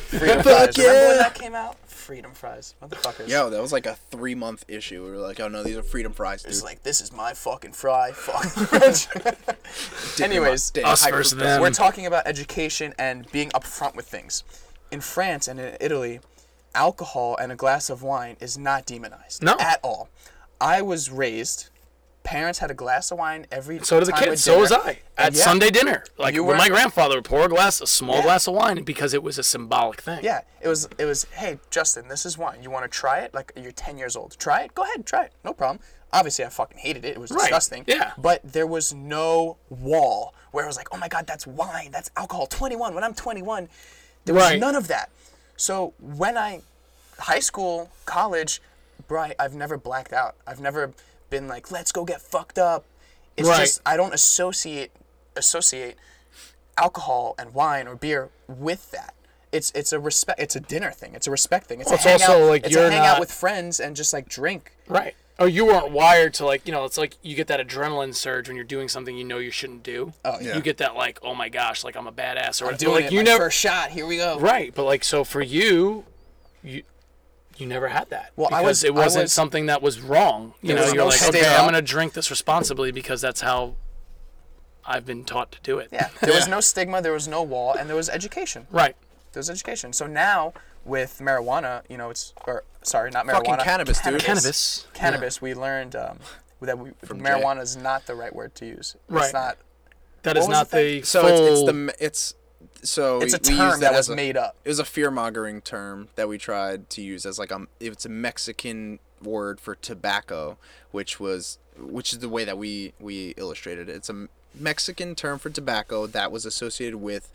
Freedom fries. Remember when that came out? Freedom fries. Motherfuckers. Yo, that was like a three month issue. We were like, oh no, these are freedom fries, dude. It's like this is my fucking fry. (laughs) Fuck (laughs) French. Anyways, Us high versus fructose. them. we're talking about education and being upfront with things. In France and in Italy, alcohol and a glass of wine is not demonized No. at all. I was raised. Parents had a glass of wine every. So did the kids. So was. I at yeah, Sunday dinner. Like when my grandfather would pour a glass, a small Yeah. glass of wine, because it was a symbolic thing. Yeah, it was. It was. Hey, Justin, this is wine. You want to try it? Like you're 10 years old. Try it. Go ahead, try it. No problem. Obviously, I fucking hated it. It was Right, disgusting. yeah. But there was no wall where I was like, oh my god, that's wine. That's alcohol. 21. When I'm 21, there was Right. none of that. So when I, high school, college, bro, I've never blacked out. I've never been like, let's go get fucked up. It's Right. just I don't associate associate alcohol and wine or beer with that. It's it's a respect. It's a dinner thing. It's a respect thing. It's Well, it's also, like, it's you're a hangout not- with friends and just like drink. Right. Oh, you weren't wired to like, you know, it's like you get that adrenaline surge when you're doing something you know you shouldn't do. Oh, yeah. You get that like, oh my gosh, like I'm a badass or I'm doing like it. you my never first shot. Here we go. Right, but like so for you, you you never had that. Well, I because was- it wasn't was- something that was wrong. You know, you're no like, stay okay, I'm gonna drink this responsibly because that's how I've been taught to do it. Yeah. (laughs) There was no stigma. There was no wall, and there was education. Right. There was education. So now with marijuana, you know, it's or sorry, not marijuana. Fucking cannabis, dude. Cannabis. Cannabis. We learned um, that we, Jay. marijuana is not the right word to use. Right. It's not. That What is was not the thing? the So it's, it's the it's so It's a we, we term that that was a, made up. It was a fear mongering term that we tried to use as like um, a it's a Mexican word for tobacco, which was which is the way that we we illustrated it. It's a Mexican term for tobacco that was associated with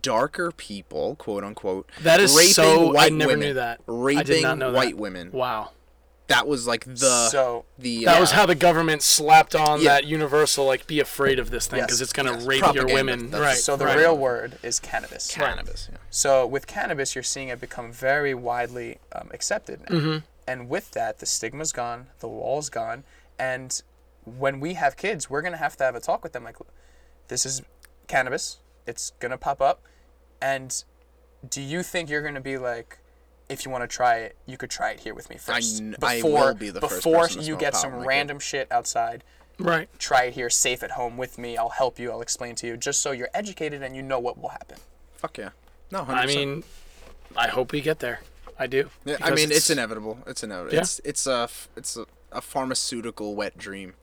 darker people, quote unquote. That is raping so- I never women, knew that. I Raping did not know that. white women. wow. That was like the So- the That uh, was how the government slapped on Yeah. that universal like be afraid of this thing Yes. because it's gonna Yes. rape your women. That's- Right. So the right. real word is cannabis. cannabis. Yeah. So with cannabis, you're seeing it become very widely um, accepted now. Mm-hmm. And with that, the stigma's gone, the wall's gone, and when we have kids, we're gonna have to have a talk with them like, this is cannabis. It's gonna pop up, and do you think you're gonna be like? If you want to try it, you could try it here with me first. I before will be the first before you get some with my kid. random shit outside, Right. try it here safe at home with me. I'll help you. I'll explain to you, just so you're educated and you know what will happen. Fuck yeah. No, 100%. I mean, I hope we get there. I do. Yeah, I mean, it's, inevitable. It's inevitable. Yeah. It's it's a it's a, a pharmaceutical wet dream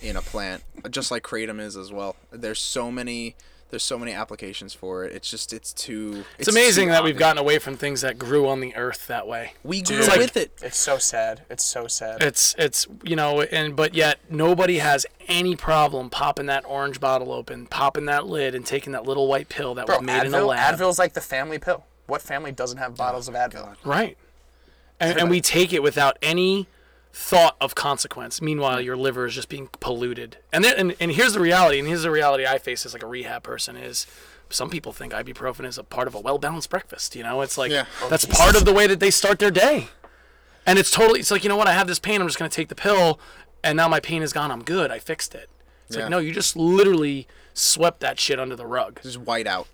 in a plant, just like kratom is as well. There's so many there's so many applications for it. It's just it's too. It's amazing too that we've gotten away from things that grew on the earth that way. we grew Dude. with it. It's so sad. It's so sad. It's it's you know and but yet nobody has any problem popping that orange bottle open, popping that lid, and taking that little white pill that Bro, was made in a Advil, lab. Advil's like the family pill. What family doesn't have bottles oh of Advil? Right. And, and we take it without any thought of consequence. Meanwhile, your liver is just being polluted. And then, and, and here's the reality, and here's the reality I face as like a rehab person is some people think ibuprofen is a part of a well balanced breakfast. You know, it's like Yeah. Oh, that's part of the way that they start their day. And it's totally it's like, you know what, I have this pain, I'm just gonna take the pill and now my pain is gone, I'm good, I fixed it. It's Yeah. like no, you just literally swept that shit under the rug. Just white out.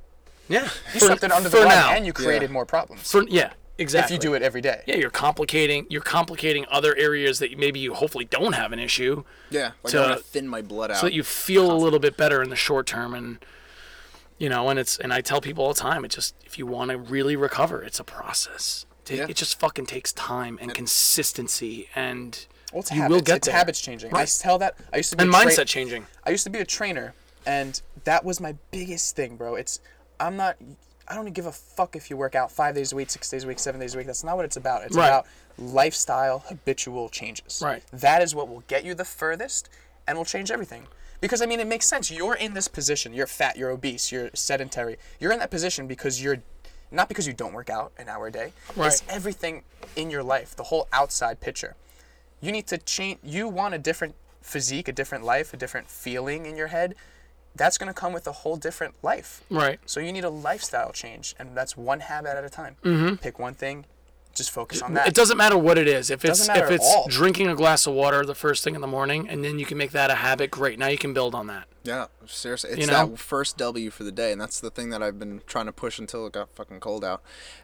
Yeah. You swept it under the rug now. and you created more problems. For yeah, exactly. If you do it every day. yeah, you're complicating you're complicating other areas that maybe you hopefully don't have an issue Yeah. Like To- I want to thin my blood out. so that you feel a little bit better in the short term and you know and it's and i tell people all the time it just if you want to really recover it's a process Ta- Yeah. it just fucking takes time and consistency and Well, it's you habits. will get it's there. habits changing. I tell that I used to be and a tra- mindset changing I used to be a trainer, and that was my biggest thing, bro. It's I'm not. I don't give a fuck if you work out five days a week, six days a week, seven days a week. That's not what it's about. It's Right. about lifestyle habitual changes. Right. That is what will get you the furthest, and will change everything. Because I mean, it makes sense. You're in this position. You're fat. You're obese. You're sedentary. You're in that position because you're. Not because you don't work out an hour a day. Right. It's everything in your life, the whole outside picture you need to change you want a different physique a different life a different feeling in your head that's going to come with a whole different life. Right. So you need a lifestyle change and that's one habit at a time. Mm-hmm. pick one thing just focus on that it doesn't matter what it is if it's if it's all. drinking a glass of water the first thing in the morning and then you can make that a habit great now you can build on that Yeah, seriously, it's You know? that first W for the day, and that's the thing that I've been trying to push until it got fucking cold out.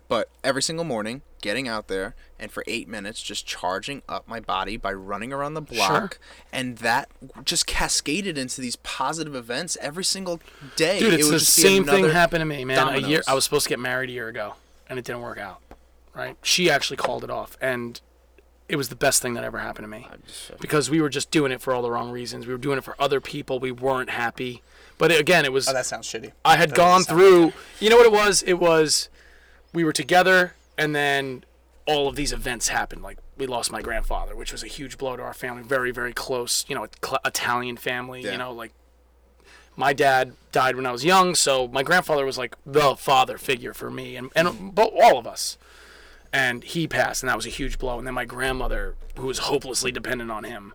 But every single morning, getting out there and for eight minutes, just charging up my body by running around the block, and that just cascaded into these positive events every single day. Dude, It it's would the just same thing happened to me, man. A year. I was supposed to get married a year ago and it didn't work out. Right? She actually called it off and it was the best thing that ever happened to me. Because we were just doing it for all the wrong reasons. We were doing it for other people. We weren't happy. But again, it was oh that sounds shitty I had That gone through. You know what it was? It was we were together, and then all of these events happened. Like we lost my grandfather, which was a huge blow to our family. Very, very close. You know, Italian family. Yeah. You know, like my dad died when I was young, so my grandfather was like the father figure for me, and and but all of us. And he passed, and that was a huge blow. And then my grandmother, who was hopelessly dependent on him,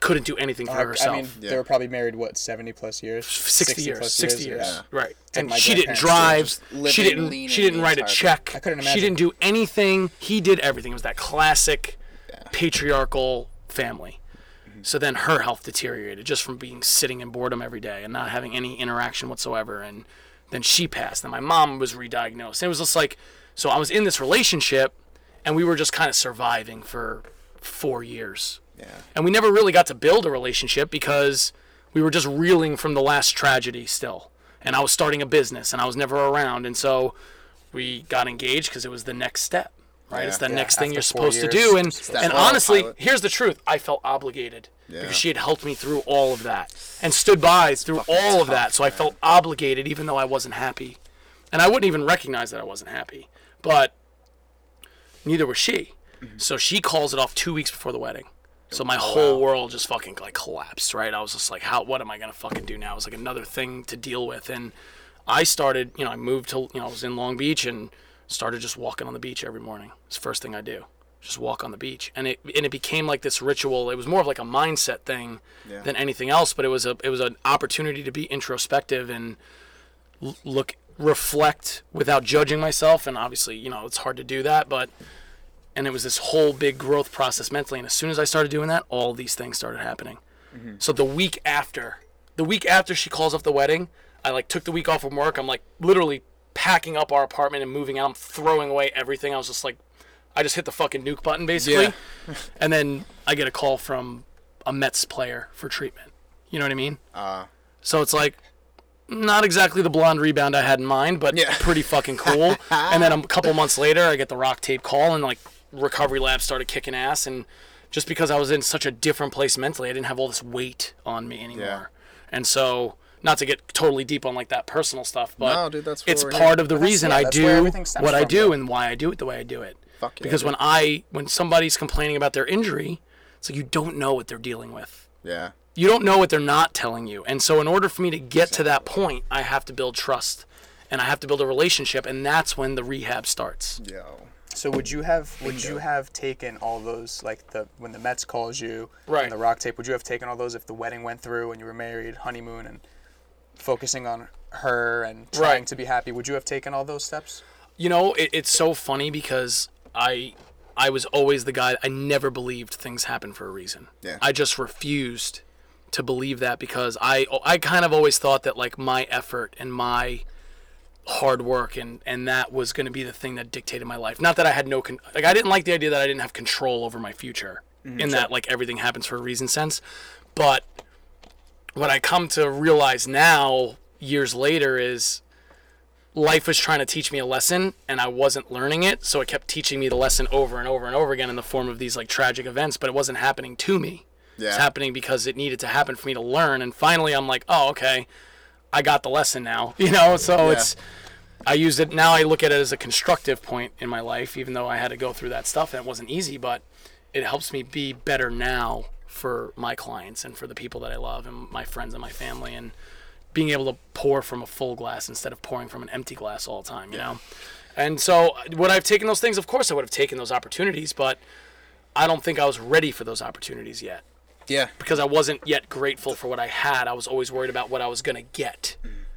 couldn't do anything for Uh, herself. I mean, Yeah. they were probably married what seventy plus years. 60, years, plus 60 years, yeah. right? And my she didn't grandparents drive. just She living, didn't. leaning She didn't the write a entire check. I couldn't She imagine. didn't do anything. He did everything. It was that classic patriarchal family. So then her health deteriorated just from being sitting in boredom every day and not having any interaction whatsoever. And then she passed. And my mom was re-diagnosed. And it was just like, so I was in this relationship, and we were just kind of surviving for four years. Yeah. And we never really got to build a relationship because we were just reeling from the last tragedy still. And I was starting a business and I was never around. And so we got engaged because it was the next step, right? It's the Yeah, next thing you're supposed to do. And, and honestly, pilot. here's the truth I felt obligated Yeah. because she had helped me through all of that and stood by through all of that. tough, So I felt obligated even though I wasn't happy. And I wouldn't even recognize that I wasn't happy. But neither was she. Mm-hmm. So she calls it off two weeks before the wedding. So my oh, whole world just fucking like collapsed, right? I was just like, how? What am I gonna fucking do now? It was like another thing to deal with, and I started, you know, I moved to, you know, I was in Long Beach and started just walking on the beach every morning. It's the first thing I do, just walk on the beach, and it and it became like this ritual. It was more of like a mindset thing Yeah. than anything else, but it was a it was an opportunity to be introspective and l- look reflect without judging myself and obviously you know it's hard to do that but and it was this whole big growth process mentally and as soon as i started doing that all these things started happening. So the week after the week after she calls off the wedding i like took the week off from work i'm like literally packing up our apartment and moving out i'm throwing away everything i was just like i just hit the fucking nuke button basically. Yeah. (laughs) and then i get a call from a mets player for treatment. You know what i mean? Uh, so it's like not exactly the blonde rebound I had in mind, but Yeah. pretty fucking cool. (laughs) and then a couple months later, I get the RockTape call, and like recovery lab started kicking ass. And just because I was in such a different place mentally, I didn't have all this weight on me anymore. And so, not to get totally deep on like that personal stuff, but No, dude, that's it's part of the That's- reason yeah, I do what I do and why I do it the way I do it. Yeah, because dude. when I when somebody's complaining about their injury, it's like you don't know what they're dealing with yeah. You don't know what they're not telling you. And so, in order for me to get to that point, I have to build trust and I have to build a relationship. And that's when the rehab starts. Yo. So would you have would you have taken all those like the when the Mets calls you Right. and the RockTape? Would you have taken all those if the wedding went through and you were married, honeymoon, and focusing on her and trying Right. to be happy? Would you have taken all those steps? You know, it, it's so funny because I I was always the guy I never believed things happen for a reason. Yeah. I just refused to believe that because I I kind of always thought that like my effort and my hard work and and that was going to be the thing that dictated my life. Not that I had no con- like I didn't like the idea that I didn't have control over my future mm-hmm. in that like everything happens for a reason sense. But what I come to realize now years later is life was trying to teach me a lesson and I wasn't learning it, so it kept teaching me the lesson over and over and over again in the form of these like tragic events, but it wasn't happening to me. It's happening because it needed to happen for me to learn and finally I'm like, "Oh, okay. I got the lesson now." (laughs) You know, so Yeah. it's I use it now I look at it as a constructive point in my life even though I had to go through that stuff and it wasn't easy, but it helps me be better now for my clients and for the people that I love and my friends and my family and being able to pour from a full glass instead of pouring from an empty glass all the time, you know? And so, would I have taken those things? Of course, I would have taken those opportunities, but I don't think I was ready for those opportunities yet Yeah. because I wasn't yet grateful for what I had. I was always worried about what I was going to get,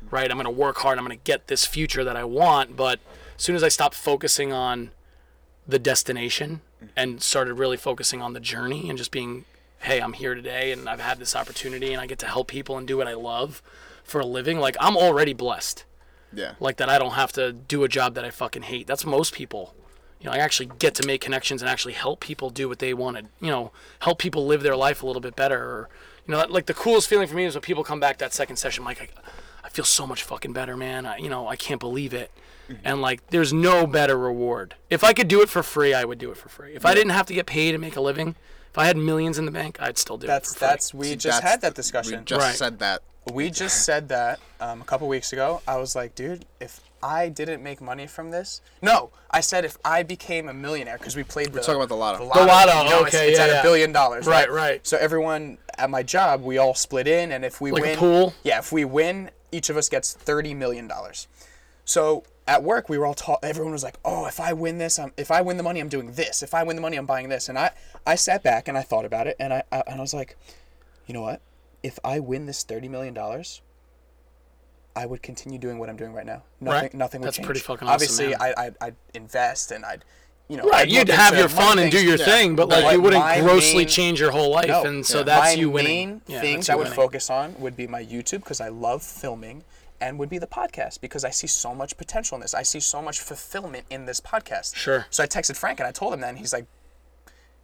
right? I'm going to work hard, I'm going to get this future that I want, but as soon as I stopped focusing on the destination and started really focusing on the journey and just being, hey, I'm here today and I've had this opportunity and I get to help people and do what I love for a living, like I'm already blessed. Yeah. Like that I don't have to do a job that I fucking hate. That's most people. You know, I actually get to make connections and actually help people do what they wanted. You know, help people live their life a little bit better. Or, you know, like the coolest feeling for me is when people come back that second session, like, I, I feel so much fucking better, man. I, you know, I can't believe it. And like, there's no better reward. If I could do it for free, I would do it for free. If I didn't have to get paid and make a living, if I had millions in the bank, I'd still do That's it for free. that's we See, just that's had that discussion. We just Right. said that. We just said that um, a couple weeks ago. I was like, dude, if I didn't make money from this, no, I said if I became a millionaire because we played. We're talking about the lotto. The The lotto, lotto, you know, it's- okay, it's, yeah, at yeah. a billion dollars. Right, right. So everyone at my job, we all split in, and if we Like a win, pool? yeah, if we win, each of us gets thirty million dollars. So at work, we were all taught. Everyone was like, "Oh, if I win this, I'm, if I win the money, I'm doing this. If I win the money, I'm buying this." And I, I sat back and I thought about it, and I, I and I was like, you know what? If I win this thirty million dollars, I would continue doing what I'm doing right now. Nothing, Right. nothing would That's change. pretty fucking awesome, Obviously, man. I, I'd, I'd invest and I'd, you know, Right, I'd you'd have your fun and do your Yeah. thing, but But like you wouldn't grossly main- change your whole life, No. and so Yeah. that's my you winning. main Yeah, things that's I would winning. focus on would be my YouTube because I love filming, and would be the podcast because I see so much potential in this. I see so much fulfillment in this podcast. Sure. So I texted Frank and I told him that, and he's like,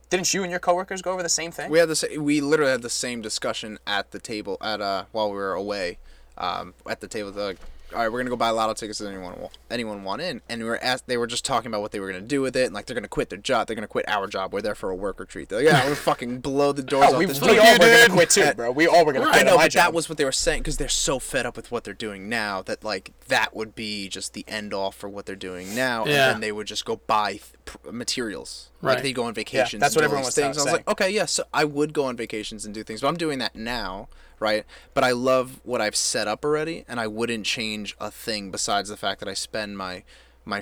"Didn't you and your coworkers go over the same thing?" We had the sa- we literally had the same discussion at the table at uh while we were away, um at the table. They're like, all right, we're gonna go buy lotto tickets. Does anyone wa- anyone want in? And we were asked. They were just talking about what they were gonna do with it, and like they're gonna quit their job. They're gonna quit our job. We're there for a work retreat. They're like, yeah, we're (laughs) fucking blow the doors Oh, off we, this. we fucking- all were gonna quit too, bro. We all were gonna I quit. know, at my but that was what they were saying because they're so fed up with what they're doing now that like that would be just the end all for what they're doing now, Yeah. and then they would just go buy th- pr- materials. Like Right. they go on vacations. that's and what do everyone was things. I was like, okay, yeah, so I would go on vacations and do things, but I'm doing that now, right? But I love what I've set up already, and I wouldn't change a thing besides the fact that I spend my my.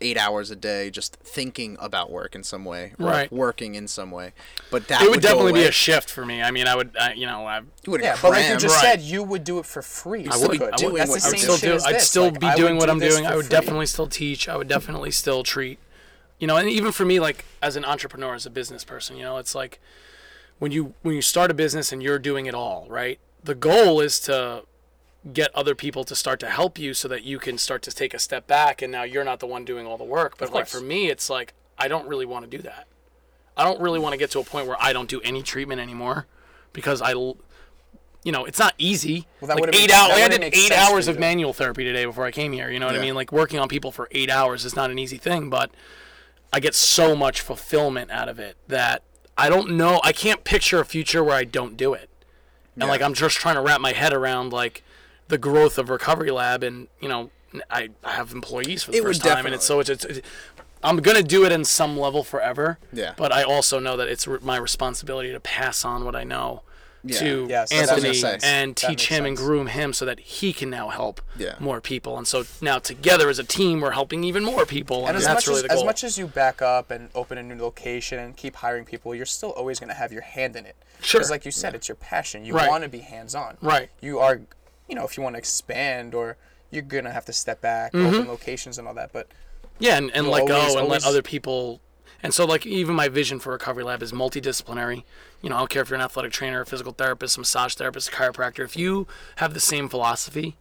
Eight hours a day, just thinking about work in some way, or Right. working in some way, but that It would go definitely be a shift for me. I mean, I would, I, you know, I, You wouldn't Yeah, but like you just Right. said, you would do it for free. I would- good. I would doing That's the same I would still do. as I'd still Like, be I doing would what do I'm this doing. I would free. definitely still teach. I would definitely still treat, you know, and even for me, like as an entrepreneur, as a business person, you know, it's like when you when you start a business and you're doing it all, right? The goal is to get other people to start to help you so that you can start to take a step back and now you're not the one doing all the work. But like for me, it's like I don't really want to do that. I don't really want to get to a point where I don't do any treatment anymore because I you know, it's not easy. Well, that like eight hours. I did eight hours of manual therapy today before I came here. You know what I mean? Like working on people for eight hours is not an easy thing, but I get so much fulfillment out of it that I don't know. I can't picture a future where I don't do it. And like I'm just trying to wrap my head around like the growth of Recovery Lab, and you know, I, I have employees for the It first time, and it's so it's, it's, it's I'm gonna do it in some level forever. Yeah. But I also know that it's re- my responsibility to pass on what I know Yeah. Yes, that's what I was gonna Anthony and teach makes him and groom him so that he can now help Yeah. more people. And so now together as a team, we're helping even more people. And, And as that's much really as, the goal. as much as you back up and open a new location and keep hiring people, you're still always going to have your hand in it. Sure. Because, like you said, it's your passion. You Right. want to be hands on. Right. You are, you know, if you want to expand or you're going to have to step back, Mm-hmm. open locations and all that. But Yeah, and, and You'll let always- go and always- let other people. And so, like, even my vision for Recovery Lab is multidisciplinary. You know, I don't care if you're an athletic trainer, a physical therapist, a massage therapist, a chiropractor. If you have the same philosophy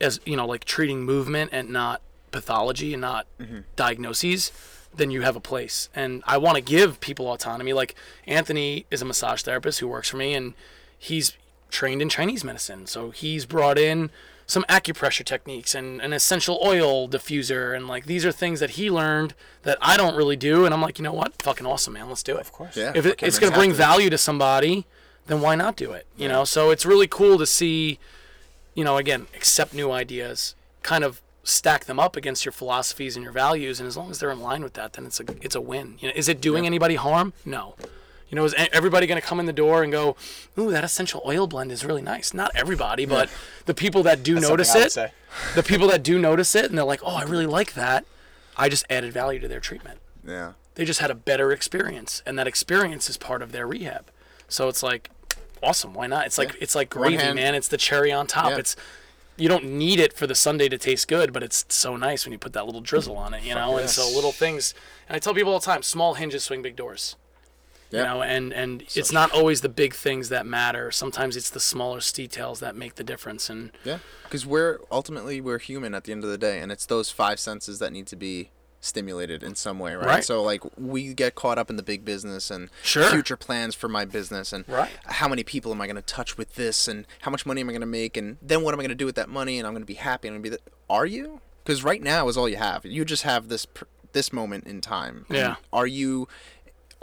as, you know, like treating movement and not pathology and not mm-hmm. diagnoses, then you have a place. And I want to give people autonomy. Like, Anthony is a massage therapist who works for me, and he's trained in Chinese medicine. So he's brought in some acupressure techniques and an essential oil diffuser. And like, these are things that he learned that I don't really do. And I'm like, you know what? Fucking awesome, man. Let's do it. Of course. Yeah, If it, it's going to bring value to somebody, then why not do it? You know? So it's really cool to see, you know, again, accept new ideas, kind of stack them up against your philosophies and your values. And as long as they're in line with that, then it's a, it's a win. You know, is it doing anybody harm? No. You know, is everybody going to come in the door and go, "Ooh, that essential oil blend is really nice"? Not everybody, but the people that do That's notice something I would it, the people that do (laughs) notice it, and they're like, "Oh, I really like that." I just added value to their treatment. Yeah. They just had a better experience, and that experience is part of their rehab. So it's like, awesome. Why not? It's like it's like gravy, hand- man. It's the cherry on top. Yeah. It's you don't need it for the sundae to taste good, but it's so nice when you put that little drizzle on it, you know. And so little things. And I tell people all the time, small hinges swing big doors. You know, and and it's not always the big things that matter. Sometimes it's the smallest details that make the difference. And Yeah, because we're ultimately we're human at the end of the day, and it's those five senses that need to be stimulated in some way, right? Right. So like we get caught up in the big business and Sure. future plans for my business and Right. how many people am I going to touch with this and how much money am I going to make and then what am I going to do with that money and I'm going to be happy and I'm going to be. The, are you? Because right now is all you have. You just have this pr- this moment in time. Yeah. Are you?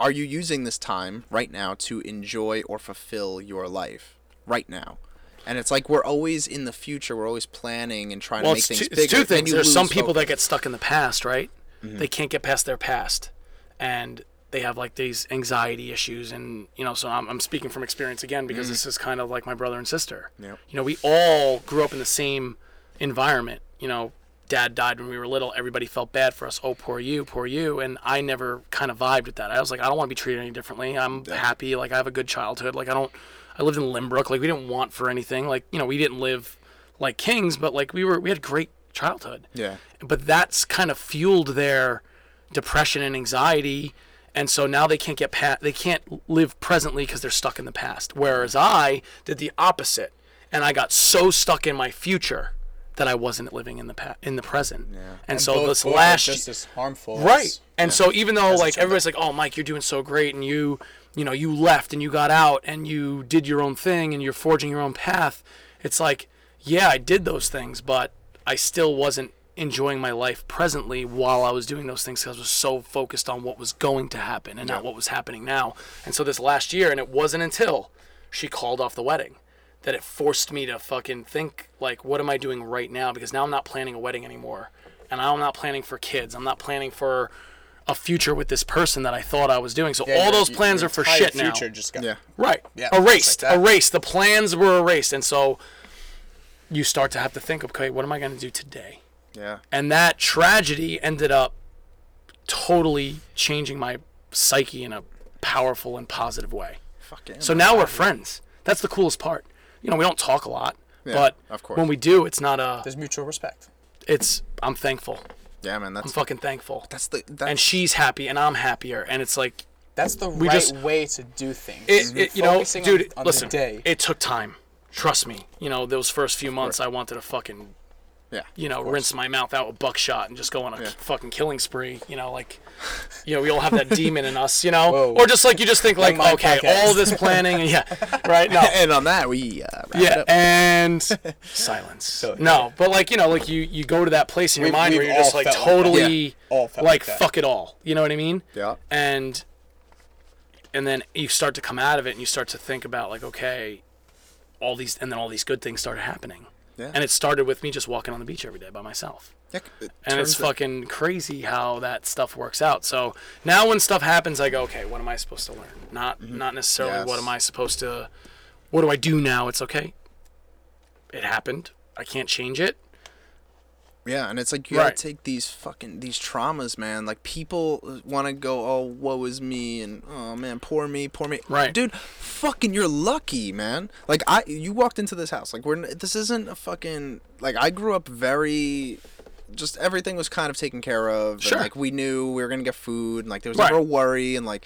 Are you using this time right now to enjoy or fulfill your life right now? And it's like we're always in the future. We're always planning and trying well, to make things two, bigger. it's two things. you There's some people that get stuck in the past, right? Mm-hmm. They can't get past their past, and they have like these anxiety issues, and you know. So I'm, I'm speaking from experience again because this is kind of like my brother and sister. Mm-hmm. Yep. You know, we all grew up in the same environment. You know, dad died when we were little. Everybody felt bad for us. Oh, poor you, poor you. And I never kind of vibed with that. I was like, I don't want to be treated any differently. I'm happy. Like I have a good childhood. Like I don't. I lived in Lynbrook. Like we didn't want for anything. Like you know, we didn't live like kings, but like we were. We had great childhood Yeah. but that's kind of fueled their depression and anxiety and so now they can't get past they can't live presently because they're stuck in the past whereas i did the opposite and i got so stuck in my future that i wasn't living in the pa- in the present. And, so both- this both last just as harmful. right. as- and so even though like everybody's like oh mike you're doing so great and you you know you left and you got out and you did your own thing and you're forging your own path it's like yeah i did those things but i still wasn't enjoying my life presently while i was doing those things because i was so focused on what was going to happen and not what was happening now. And so this last year and it wasn't until she called off the wedding that it forced me to fucking think like what am i doing right now? Because now i'm not planning a wedding anymore. And i'm not planning for kids. I'm not planning for a future with this person that i thought i was doing. So Yeah, all your- those your plans are for entire shit now. future Just got, Yeah. right. Yeah, erased like erased. the plans were erased. And so you start to have to think okay what am i going to do today? Yeah. and that tragedy ended up totally changing my psyche in a powerful and positive way. Fuck yeah. so now we're friends. That's the coolest part you know we don't talk a lot Yeah, but of course. when we do it's not a There's mutual respect. it's i'm thankful yeah, man. That's i'm That's fucking thankful that's the that's and she's happy and i'm happier and it's like That's the right just- way to do things. it, it you know dude on, on listen the day. it took time trust me you know those first few months i wanted to fucking yeah. you know, rinse my mouth out with buckshot and just go on a Yeah. fucking killing spree. You know, like, (laughs) you know, we all have that demon in us. You know, Whoa. or just like you just think like, Mind okay, podcast. all this planning, and yeah, (laughs) right? No, And on that, we uh, yeah, and (laughs) silence. no, but like you know, like you you go to that place in your We've- mind where we've you're just like felt like totally Yeah. Like like fuck it all. You know what I mean? Yeah. And and then you start to come out of it and you start to think about like, okay, all these, and then all these good things started happening. Yeah. And it started with me just walking on the beach every day by myself it and it's fucking crazy how that stuff works out. So now when stuff happens, I go, okay, what am I supposed to learn? Not not necessarily what Mm-hmm. Am I supposed to what do I do now? It's okay. It happened. I can't change it. Yeah, and it's like you Right. gotta take these fucking these traumas, man. Like people want to go, oh, woe is me, and oh man, poor me, poor me. Right. dude. Fucking, you're lucky, man. Like I, you walked into this house. Like we're this isn't a fucking like I grew up very. Just everything was kind of taken care of. and, Sure. like we knew we were gonna get food, and like there was Right. never a worry, and like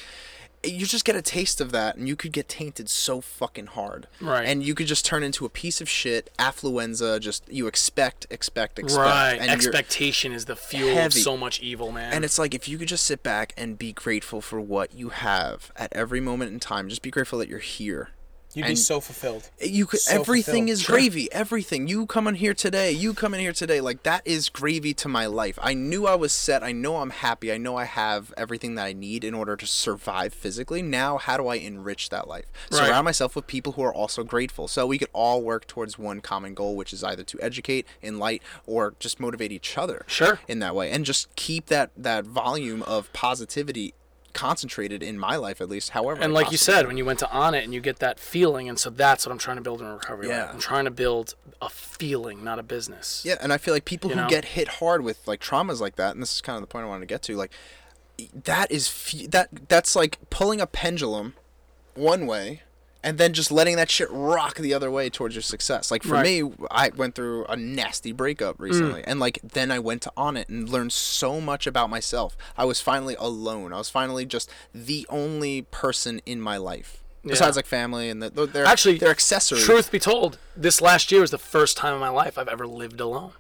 you just get a taste of that, and you could get tainted so fucking hard. Right. And you could just turn into a piece of shit, affluenza. Just you expect, expect, expect. right. And Expectation is the fuel of so much evil, man. and it's like if you could just sit back and be grateful for what you have at every moment in time, just be grateful that you're here. You'd be so fulfilled. You could So everything fulfilled. is gravy. Everything. You come in here today, you come in here today, like that is gravy to my life. I knew I was set. I know I'm happy. I know I have everything that I need in order to survive physically. Now, how do I enrich that life? Right. Surround myself with people who are also grateful. So we could all work towards one common goal, which is either to educate, enlighten, or just motivate each other Sure. in that way and just keep that that volume of positivity concentrated in my life at least however and I like you said, when you went to Onnit and you get that feeling, and so that's what I'm trying to build in recovery. Yeah. I'm trying to build a feeling, not a business. Yeah, and I feel like people You who know? get hit hard with like traumas like that, and this is kind of the point I wanted to get to, like that is that that's like pulling a pendulum one way and then just letting that shit rock the other way towards your success. Like for Right. me, I went through a nasty breakup recently, and like then I went to Onnit and learned so much about myself. I was finally alone. I was finally just the only person in my life. Besides like family and the, they're, they're Actually, they're accessories. Truth be told, this last year was the first time in my life I've ever lived alone.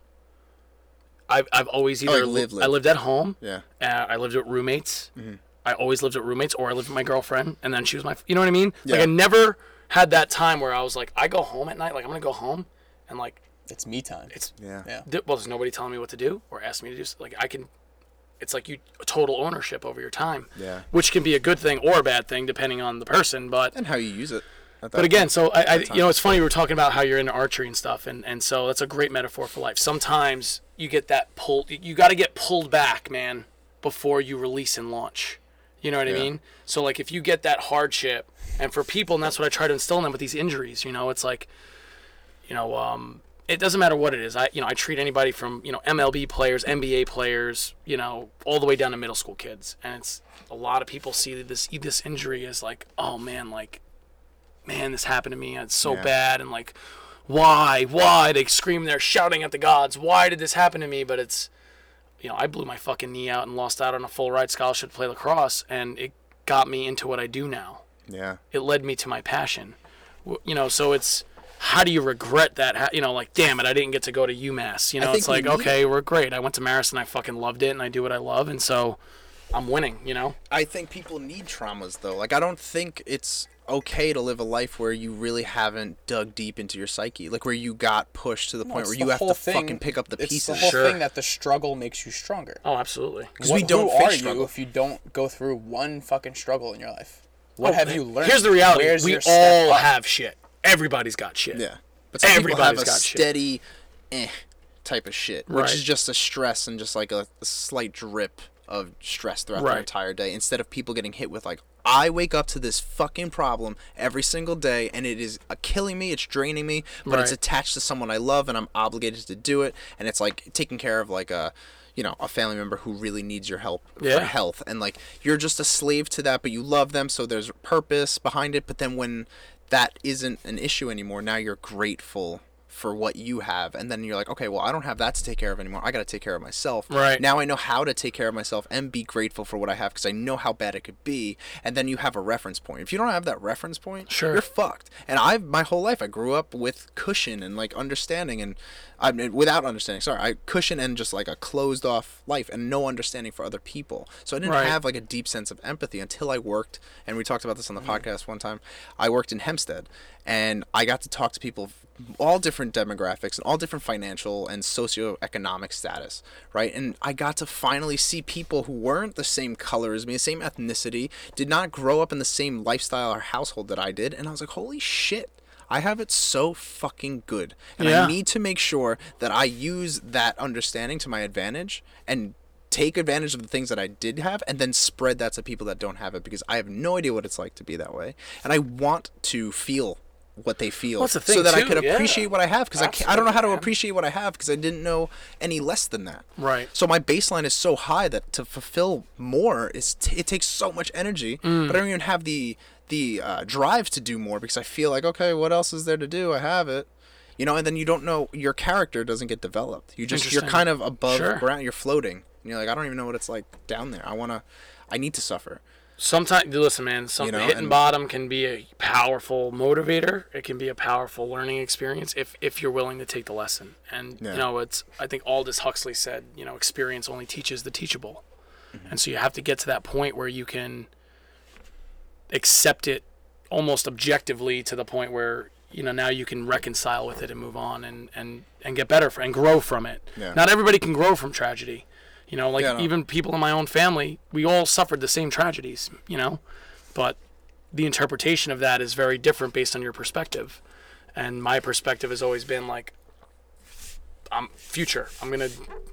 I've, I've always either like live, I lived at home. Yeah. Uh, I lived with roommates. Mm-hmm. I always lived with roommates, or I lived with my girlfriend, and then she was my. You know what I mean? Like I never had that time where I was like, I go home at night, like I'm gonna go home, and like It's me time. it's Yeah. Yeah. th- well, there's nobody telling me what to do or asking me to do. s- Like I can, it's like you total ownership over your time. Yeah. Which can be a good thing or a bad thing depending on the person, but and how you use it. but again, point. so I, I you know, it's funny we were talking about how you're into archery and stuff, and and so that's a great metaphor for life. Sometimes you get that pull, you got to get pulled back, man, before you release and launch. You know what I mean? So like if you get that hardship, and for people, and that's what I try to instill in them with these injuries. You know, it's like, you know, um, it doesn't matter what it is. I you know I treat anybody from you know MLB players, NBA players, you know, all the way down to middle school kids, and it's a lot of people see this this injury as like, oh man, like man, this happened to me. It's so Yeah. bad. And like, why? Why? They scream they're shouting at the gods. Why did this happen to me? But it's, you know, I blew my fucking knee out and lost out on a full ride scholarship to play lacrosse. And it got me into what I do now. yeah. It led me to my passion. You know, so it's, how do you regret that? How, you know, like, damn it, I didn't get to go to UMass. You know, it's like, need okay, we're great. I went to Marist and I fucking loved it and I do what I love. And so I'm winning, you know? I think people need traumas though. Like I don't think it's okay to live a life where you really haven't dug deep into your psyche, like where you got pushed to the point where the you have to thing- fucking pick up the it's pieces. the whole Sure. thing that the struggle makes you stronger. Oh, absolutely. Because we don't who are struggle. you if you don't go through one fucking struggle in your life? What have you learned? Oh, Here's the reality. Where's we your step all up? have shit. Everybody's got shit. Yeah. But some people have a got shit. steady eh type of shit, which is just a stress and just like a, a slight drip of stress throughout their Right. entire day instead of people getting hit with like I wake up to this fucking problem every single day and it is uh, killing me, it's draining me, but it's attached to someone I love and I'm obligated to do it and it's like taking care of like a you know, a family member who really needs your help Yeah. for health and like you're just a slave to that but you love them so there's a purpose behind it but then when that isn't an issue anymore now you're grateful for what you have and then you're like okay well i don't have that to take care of anymore i got to take care of myself Right. now i know how to take care of myself and be grateful for what i have because i know how bad it could be and then you have a reference point if you don't have that reference point Sure. you're fucked and i've my whole life i grew up with cushion and like understanding and i mean without understanding sorry i cushion and just like a closed off life and no understanding for other people. So i didn't Right. have like a deep sense of empathy until i worked and we talked about this on the mm-hmm. podcast one time i worked in hempstead and i got to talk to people of all different demographics and all different financial and socioeconomic status right? And i got to finally see people who weren't the same color as me the same ethnicity did not grow up in the same lifestyle or household that i did and i was like holy shit I have it so fucking good. And Yeah. I need to make sure that I use that understanding to my advantage and take advantage of the things that I did have and then spread that to people that don't have it because I have no idea what it's like to be that way. And I want to feel what they feel, Well, the so that I too, could yeah. appreciate what I have. Because I, I don't know how to man. appreciate what I have because I didn't know any less than that. Right. So my baseline is so high that to fulfill more is t- it takes so much energy, Mm. but I don't even have the the uh, drive to do more because I feel like okay, what else is there to do? I have it. You know, and then you don't know your character doesn't get developed. You just you're kind of above Sure. ground. You're floating, and you're like, I don't even know what it's like down there. I wanna, I need to suffer. Sometimes, listen, man. Some You know, hitting and- bottom can be a powerful motivator. It can be a powerful learning experience if if you're willing to take the lesson. And Yeah. you know, it's I think Aldous Huxley said, you know, experience only teaches the teachable. Mm-hmm. And so you have to get to that point where you can accept it almost objectively to the point where you know now you can reconcile with it and move on and and and get better for, and grow from it. Yeah. Not everybody can grow from tragedy. You know, like Yeah, no. even people in my own family, we all suffered the same tragedies, you know? But the interpretation of that is very different based on your perspective. And my perspective has always been like I'm future. I'm to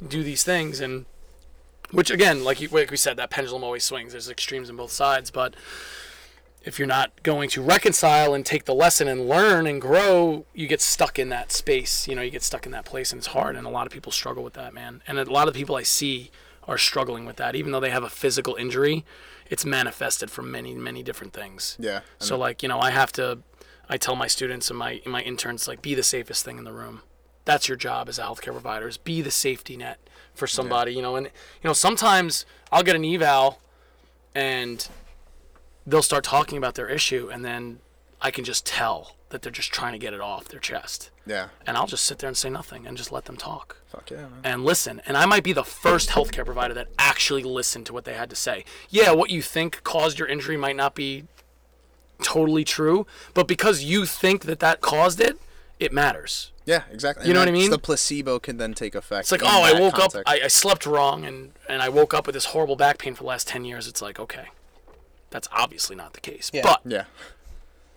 do these things and which again, like you, like we said, that pendulum always swings. There's extremes on both sides, but if you're not going to reconcile and take the lesson and learn and grow, you get stuck in that space. You know, you get stuck in that place, and it's hard. And a lot of people struggle with that, man. And a lot of people I see are struggling with that, even though they have a physical injury. It's manifested from many, many different things. Yeah. I So like, you know, I have to. I tell my students and my my interns like, be the safest thing in the room. That's your job as a healthcare provider. Is be the safety net for somebody. You know, and you know sometimes I'll get an eval, and they'll start talking about their issue, and then I can just tell that they're just trying to get it off their chest. Yeah. And I'll just sit there and say nothing and just let them talk Fuck yeah, man. and listen. And I might be the first healthcare provider that actually listened to what they had to say. Yeah, what you think caused your injury might not be totally true, but because you think that that caused it, it matters. Yeah, exactly. You know And what I mean? The placebo can then take effect. It's like, oh, I woke context. up, I, I slept wrong, and, and I woke up with this horrible back pain for the last 10 years. It's like, okay, that's obviously not the case. Yeah. But yeah.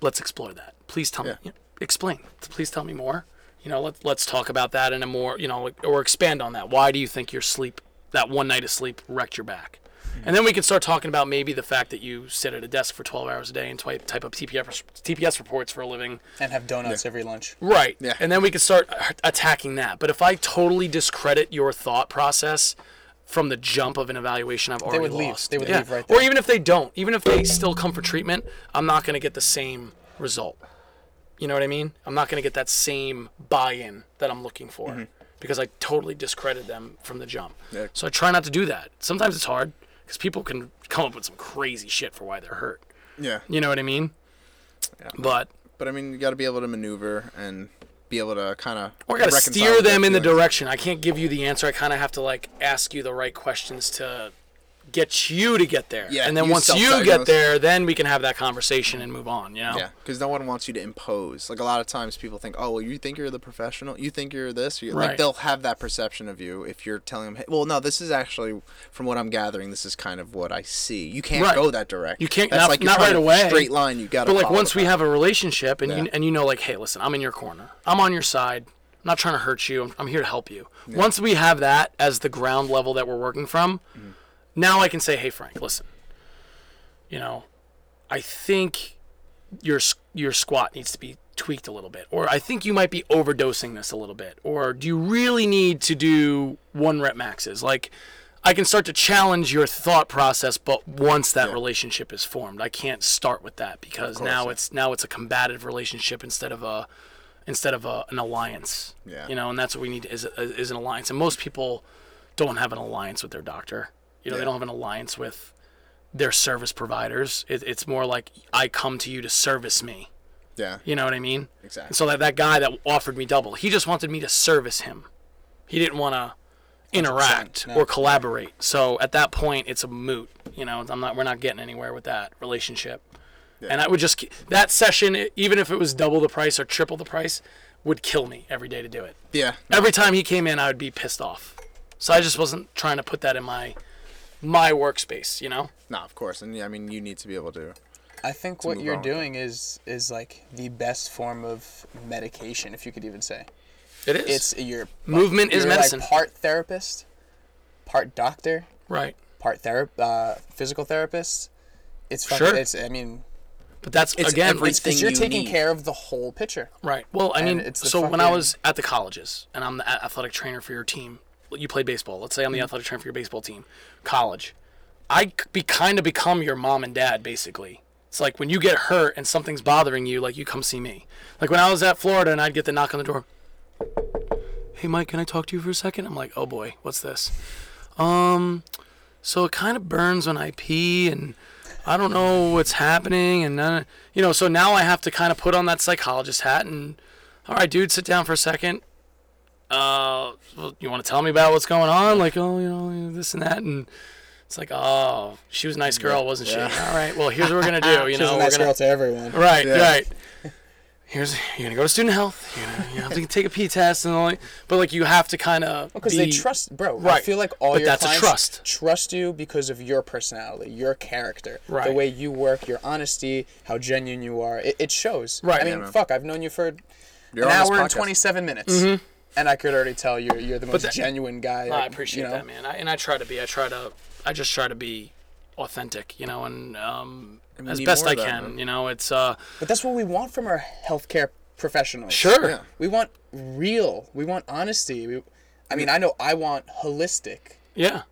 let's explore that. Please tell Yeah. me, you know, explain. Please tell me more. You know, let's let's talk about that in a more, you know, or expand on that. Why do you think your sleep, that one night of sleep, wrecked your back? And then we can start talking about maybe the fact that you sit at a desk for 12 hours a day and type, type up TPS, TPS reports for a living. and have donuts every lunch. Right. Yeah. And then we can start attacking that. But if I totally discredit your thought process from the jump of an evaluation, I've already they would leave. They would Yeah. leave right there. Or even if they don't, even if they still come for treatment, I'm not going to get the same result. You know what I mean? I'm not going to get that same buy-in that I'm looking for because I totally discredit them from the jump. Mm-hmm. Yeah. So I try not to do that. Sometimes it's hard because people can come up with some crazy shit for why they're hurt. Yeah. You know what I mean? Yeah. But But I mean, you got to be able to maneuver and be able to kind of. Or I gotta steer them in the direction. I can't give you the answer. I kind of have to like ask you the right questions to get you to get there. Yeah, and then you once you get there, then we can have that conversation and move on. You know. Yeah, because no one wants you to impose. Like a lot of times, people think, "Oh, well, you think you're the professional. You think you're this." You, Right. Like they'll have that perception of you if you're telling them, hey, "Well, no, this is actually, from what I'm gathering, this is kind of what I see." You can't Right. go that direct. You can't- That's not- like you're not right away. Straight line. You got to. But like once we have a relationship and you and you know like, hey, listen, I'm in your corner. I'm on your side. I'm not trying to hurt you. I'm, I'm here to help you. Once we have that as the ground level that we're working from, Mm-hmm. Now I can say, hey, Frank, listen. You know, I think your your squat needs to be tweaked a little bit, or I think you might be overdosing this a little bit, or do you really need to do one rep maxes? Like, I can start to challenge your thought process, but once that relationship is formed, I can't start with that because now yeah. it's now it's a combative relationship instead of a instead of a, an alliance. Yeah. You know, and that's what we need is is an alliance. And most people don't have an alliance with their doctor. You know, they don't have an alliance with their service providers. It, it's more like I come to you to service me. Yeah. You know what I mean? Exactly. And so that, that guy that offered me double, he just wanted me to service him. He didn't want to interact no. or collaborate. So at that point, it's a moot. You know, I'm not. We're not getting anywhere with that relationship. Yeah. And I would just that session, even if it was double the price or triple the price, would kill me every day to do it. Yeah. Every time he came in, I would be pissed off. So I just wasn't trying to put that in my my workspace. You know? No, of course, and yeah, I mean, you need to be able to. I think what move you're doing is is like the best form of medication, if you could even say. It is. It's you're Movement is you're like medicine. part therapist, part doctor, right. part therap- uh, physical therapist. It's fucking, Sure. It's I mean, But that's It's again, like, everything Because you're you taking need. care of the whole picture. Right. Well, I mean, it's so when I was at the colleges and I'm the athletic trainer for your team, you play baseball. Let's say I'm the athletic trainer for your baseball team, college. I be kind of become your mom and dad basically. It's like when you get hurt and something's bothering you, like you come see me. Like when I was at Florida and I'd get the knock on the door. Hey Mike, can I talk to you for a second? I'm like, oh boy, what's this? Um, so it kind of burns when I pee and I don't know what's happening and then you know so now I have to kind of put on that psychologist hat and all right dude sit down for a second uh well, you want to tell me about what's going on like oh you know this and that and it's like oh she was a nice girl wasn't she all right well here's what we're gonna do you (laughs) know we're gonna to everyone. right right here's you're gonna go to student health you're gonna you have to take a p test and all that. but like you have to kind of Because they trust, bro. I Right. feel like all But your that's a clients trust. trust you because of your personality, your character, right. the way you work, your honesty, how genuine you are. It, it shows. Right. I mean, Yeah, fuck, I've known you for You're an on this hour and 27 minutes. And I could already tell you're you're the most that- genuine guy. I appreciate you know? that, man. I, and I try to be. I try to. I just try to be authentic, you know, and um, as best I that, can. You know, it's uh, But that's what we want from our healthcare professionals. Sure. Yeah. We want real. We want honesty. We, I mean, I know I want holistic. yeah.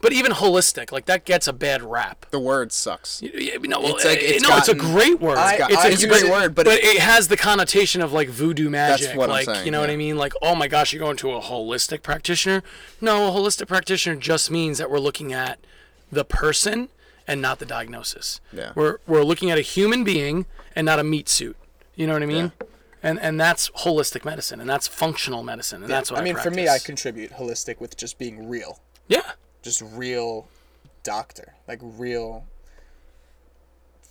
But even holistic, like that gets a bad rap. The word sucks. Yeah, no, It's like- eh, it's no, it's a great word. I- it's, I a, It's a great it- word, but, but it, it has the connotation of like voodoo magic. That's what I'm like saying, you know what. I mean? Like, oh my gosh, you're going to a holistic practitioner? No, a holistic practitioner just means that we're looking at the person and not the diagnosis. Yeah. We're we're looking at a human being and not a meat suit. You know what I mean? Yeah And and that's holistic medicine and that's functional medicine and that's what I, I mean, for me, I contribute holistic with just being real, Yeah. Just real doctor, like real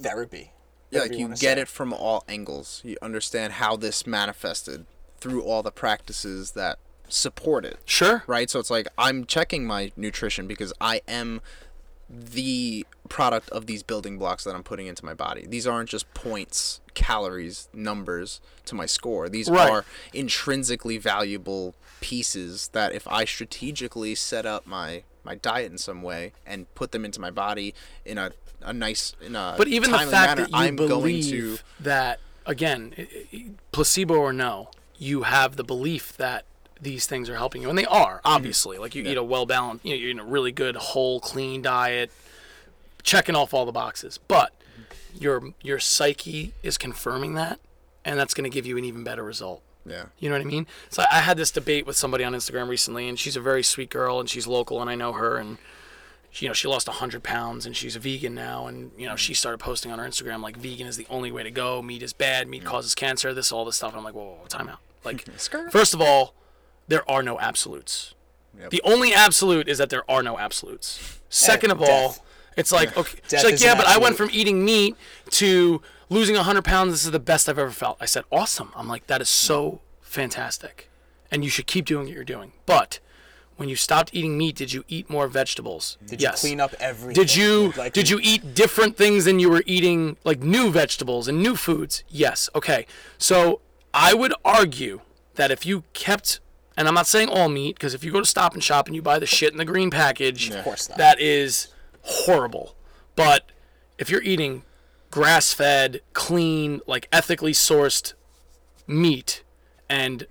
therapy. yeah, like you wanna get say. it from all angles. You understand how this manifested through all the practices that support it. Sure. right? So it's like I'm checking my nutrition because I am the product of these building blocks that I'm putting into my body. These aren't just points, calories, numbers to my score. These Right. are intrinsically valuable pieces that if I strategically set up my my diet in some way and put them into my body in a a nice in a But even the fact manner, that you I'm going believe to that, again, placebo or no, you have the belief that these things are helping you, and they are mm-hmm. obviously. Like you eat a well balanced, you know, you're eating a really good whole clean diet, checking off all the boxes. But your your psyche is confirming that, and that's going to give you an even better result. Yeah. You know what I mean? So I had this debate with somebody on Instagram recently, and she's a very sweet girl, and she's local, and I know her, and she, you know she lost hundred pounds, and she's a vegan now, and you know she started posting on her Instagram like vegan is the only way to go. Meat is bad. Meat causes cancer. This all this stuff. And I'm like, whoa, whoa, whoa time out. (laughs) Like, first of all, there are no absolutes. The only absolute is that there are no absolutes. Second of all. It's like okay, she's like yeah, but I went from eating meat to losing 100 pounds. This is the best I've ever felt. I said, awesome. I'm like, that is so fantastic. And you should keep doing what you're doing. But when you stopped eating meat, did you eat more vegetables? Did yes. you clean up everything? Did you Like, did you eat different things than you were eating like new vegetables and new foods? Yes. Okay. So I would argue that if you kept and I'm not saying all meat because if you go to Stop and Shop and you buy the shit in the green package, Of course not. that is horrible. But if you're eating grass-fed, clean, like ethically sourced meat and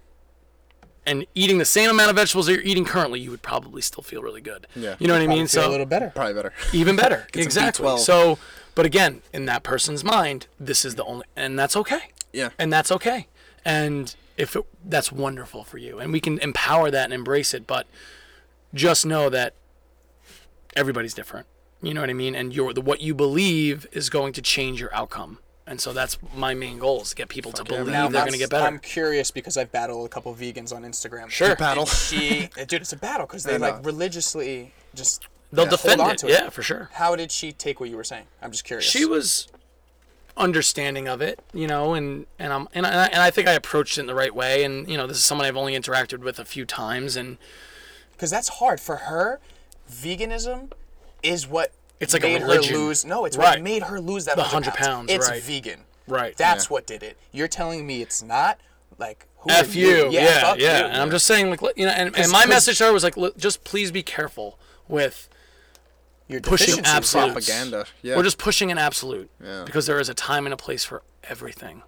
and eating the same amount of vegetables that you're eating currently, you would probably still feel really good. Yeah. You know what I mean? feel So a little better. Probably better. (laughs) even better. exactly. B12. So, but again, in that person's mind, this is the only, and that's okay. Yeah. And that's okay. And if it, that's wonderful for you, and we can empower that and embrace it, but just know that everybody's different. You know what I mean? And your the what you believe is going to change your outcome. And so that's my main goal is to get people to believe Now, they're going to get better. I'm curious because I've battled a couple vegans on Instagram. Sure. Battle. And she, (laughs) dude, it's a battle because they like religiously just They'll hold defend on it. to Yeah, for sure. How did she take what you were saying? I'm just curious. she was understanding of it, you know, and and I'm and I, and I think I approached it in the right way. And you know, this is someone I've only interacted with a few times, and because that's hard for her. Veganism is what It's like a made her lose. No, it's Right. what made her lose that The 100 100 pounds, It's right. vegan. right, That's what did it. You're telling me it's not like who F are you, yeah, yeah. fuck you. And I'm just saying, like, you know, and, and 'Cause- my 'cause- message to her was like, li- just please be careful with Your pushing deficiencies, absolutes. Propaganda. Yeah. We're just pushing an absolute Yeah. because there is a time and a place for everything.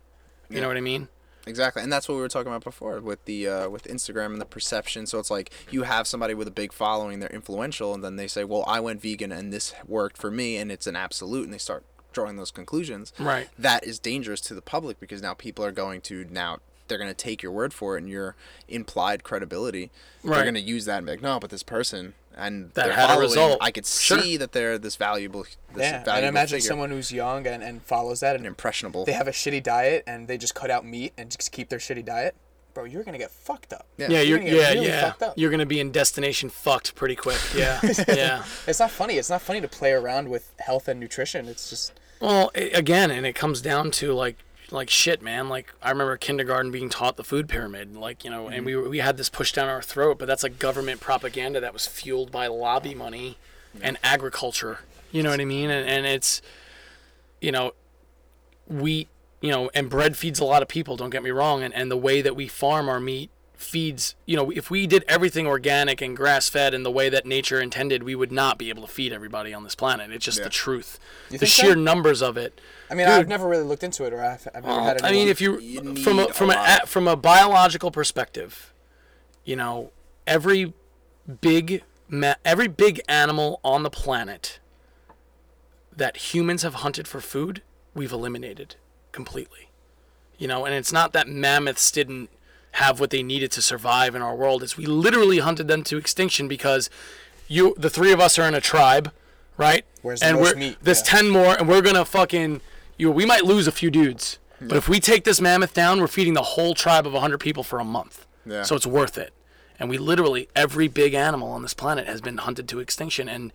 You know what I mean? Exactly, and that's what we were talking about before with the uh, with Instagram and the perception. So it's like you have somebody with a big following, they're influential, and then they say, "Well, I went vegan and this worked for me," and it's an absolute, and they start drawing those conclusions. Right. That is dangerous to the public because now people are going to now they're going to take your word for it and your implied credibility. Right. They're going to use that and be like, "No, but this person." And That they're had a result. I could Sure. see that they're this valuable, this Yeah, valuable and imagine figure, someone who's young and, and follows that and impressionable. they have a shitty diet and they just cut out meat and just keep their shitty diet. Bro, you're gonna get fucked up. Yeah. Yeah, you're gonna get yeah really yeah. fucked up. You're gonna be in destination fucked pretty quick. (laughs) Yeah yeah. It's not funny. It's not funny to play around with health and nutrition. It's just Well, a- again, and it comes down to like like shit, man. Like I remember kindergarten being taught the food pyramid, like you know, and we mm-hmm. we had this pushed down our throat, but that's like government propaganda that was fueled by lobby money and agriculture. You know what I mean? And and it's you know, wheat, you know, and bread feeds a lot of people. Don't get me wrong, and and the way that we farm our meat feeds you know if we did everything organic and grass fed in the way that nature intended we would not be able to feed everybody on this planet it's just Yeah. the truth the think so? sheer numbers of it I mean, Dude. I've never really looked into it, or I've, I've never had. I mean, if you, You from a from a a, a from a biological perspective, you know, every big ma- every big animal on the planet that humans have hunted for food, we've eliminated completely. You know, and it's not that mammoths didn't have what they needed to survive in our world. is we literally hunted them to extinction because you the three of us are in a tribe, right? Where's the and most we're meat? there's Yeah. ten more, and we're gonna fucking you. We might lose a few dudes, hmm. but if we take this mammoth down, we're feeding the whole tribe of hundred people for a month. Yeah. So it's worth it. And we literally every big animal on this planet has been hunted to extinction, and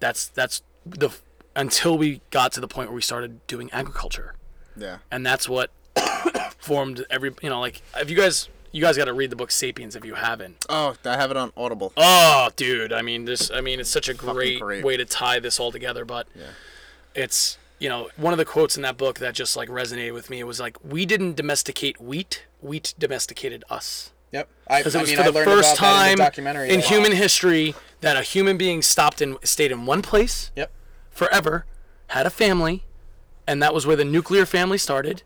that's that's the until we got to the point where we started doing agriculture yeah. and that's what (coughs) formed every you know like if you guys you guys got to read the book sapiens if you haven't Oh, I have it on Audible. oh dude i mean this i mean it's such a great, great. way to tie this all together but yeah. it's you know one of the quotes in that book that just like resonated with me it was like we didn't domesticate wheat wheat domesticated us Yep. Because it I was mean, for the first time in, documentary in human history that a human being stopped and stayed in one place Yep. forever, had a family, and that was where the nuclear family started,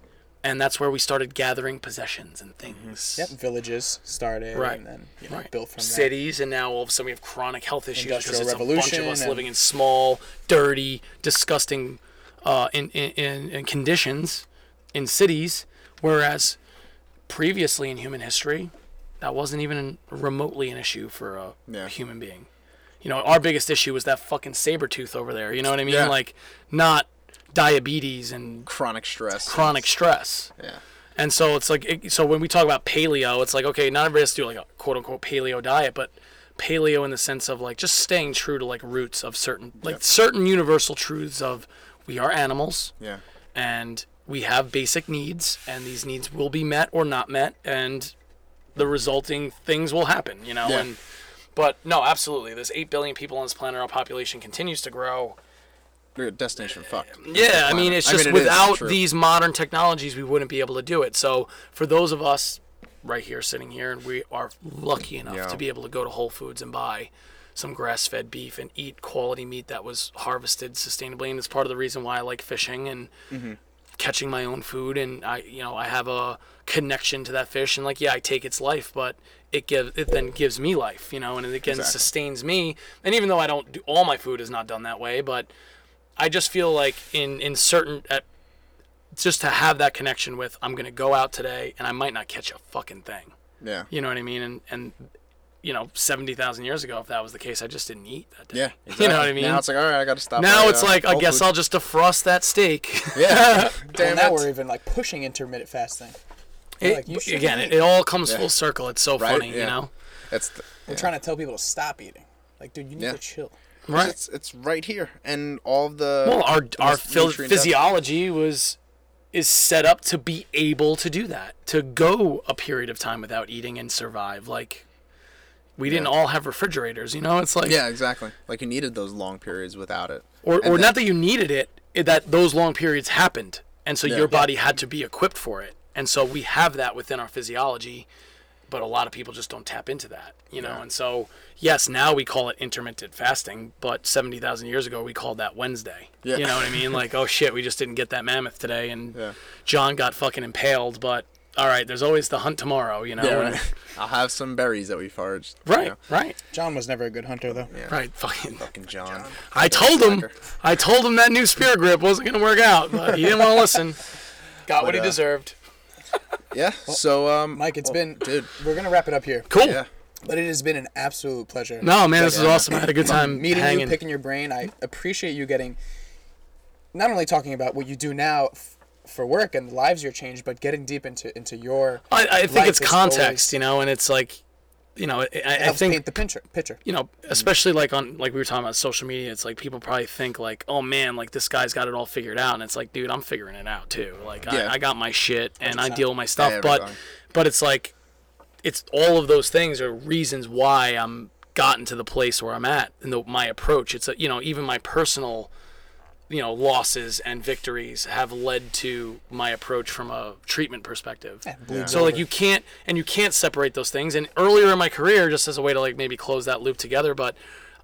and that's where we started gathering possessions and things. Yep. Villages started. Right. And then you know, Right. built from there. Cities, and now all of a sudden we have chronic health issues because Industrial it's a bunch of Revolution us living in small, dirty, disgusting, uh, in, in, in, in conditions in cities, whereas previously in human history, that wasn't even remotely an issue for a Yeah. human being. You know, our biggest issue was that fucking saber tooth over there. You know what I mean? Yeah. Like, not diabetes and Chronic stress. chronic stress. Yeah. And so it's like, it, so when we talk about paleo, it's like, okay, not everybody has to do like a quote unquote paleo diet, but paleo in the sense of like just staying true to like roots of certain, like certain universal truths of we are animals Yeah. and we have basic needs and these needs will be met or not met and the resulting things will happen, you know? Yeah. And, but no, absolutely. There's 8 billion people on this planet. Our population continues to grow. We're destination fucked. Yeah, I mean, it's just it is without true. these modern technologies, we wouldn't be able to do it. So for those of us right here sitting here, and we are lucky enough Yeah. to be able to go to Whole Foods and buy some grass-fed beef and eat quality meat that was harvested sustainably, and it's part of the reason why I like fishing and Mm-hmm. catching my own food. And I, you know, I have a connection to that fish, and like, yeah, I take its life, but it gives it then gives me life, you know, and it again Exactly. sustains me. And even though I don't do all my food is not done that way, but I just feel like in in certain at, just to have that connection with I'm gonna go out today and I might not catch a fucking thing. Yeah. You know what I mean? And and you know, seventy thousand years ago, if that was the case, I just didn't eat that day. Yeah. (laughs) You know what I mean? Now it's like, all right, I got to stop. Now by, it's uh, like I guess Foods. I'll just defrost that steak. (laughs) Yeah. (laughs) Well, Damn now we're even like pushing intermittent fasting. It- like, you again, it, it all comes Yeah. full circle. It's so Right, funny, you know. That's the, We're trying to tell people to stop eating. Like, dude, you need Yeah. to chill. Right. It's, it's right here, and all the Well, our our nutrient physiology was is set up to be able to do that, to go a period of time without eating and survive. Like we didn't all have refrigerators, you know. It's like Yeah, exactly. Like you needed those long periods without it. or And or then- not that you needed it, it, that those long periods happened, and so Yeah. your body had to be equipped for it, and so we have that within our physiology. But a lot of people just don't tap into that, you know. And so, yes, now we call it intermittent fasting, but seventy thousand years ago we called that Wednesday. Yeah. You know what I mean? Like, oh shit, we just didn't get that mammoth today, and Yeah. John got fucking impaled. But all right, there's always the hunt tomorrow, you know. and- (laughs) I'll have some berries that we foraged. you right, know. right, John was never a good hunter though. Yeah. right. Fucking. (laughs) Fucking John. I told him. I told him that new spear grip wasn't gonna work out, but he didn't want to listen. Got what he uh, deserved. (laughs) Yeah. So um, Mike, it's been dude. We're gonna wrap it up here, Cool. Yeah. but it has been an absolute pleasure. No, man, this is awesome. I had a good time meeting hanging. you, picking your brain. I appreciate you getting not only talking about what you do now f- for work and the lives you're changed, but getting deep into into your. I, I think life it's context, always- you know, and it's like, you know, I, I think paint the picture. Picture. you know, mm-hmm. especially like on like we were talking about social media, it's like people probably think like, oh man, like this guy's got it all figured out, and it's like, dude, I'm figuring it out too. Like Yeah. I, I got my shit and I deal with my stuff, Yeah, but but it's like, it's all of those things are reasons why I'm gotten to the place where I'm at and the, my approach. It's a, you know even my personal you know losses and victories have led to my approach from a treatment perspective. So like you can't and you can't separate those things. And earlier in my career, just as a way to like maybe close that loop together, but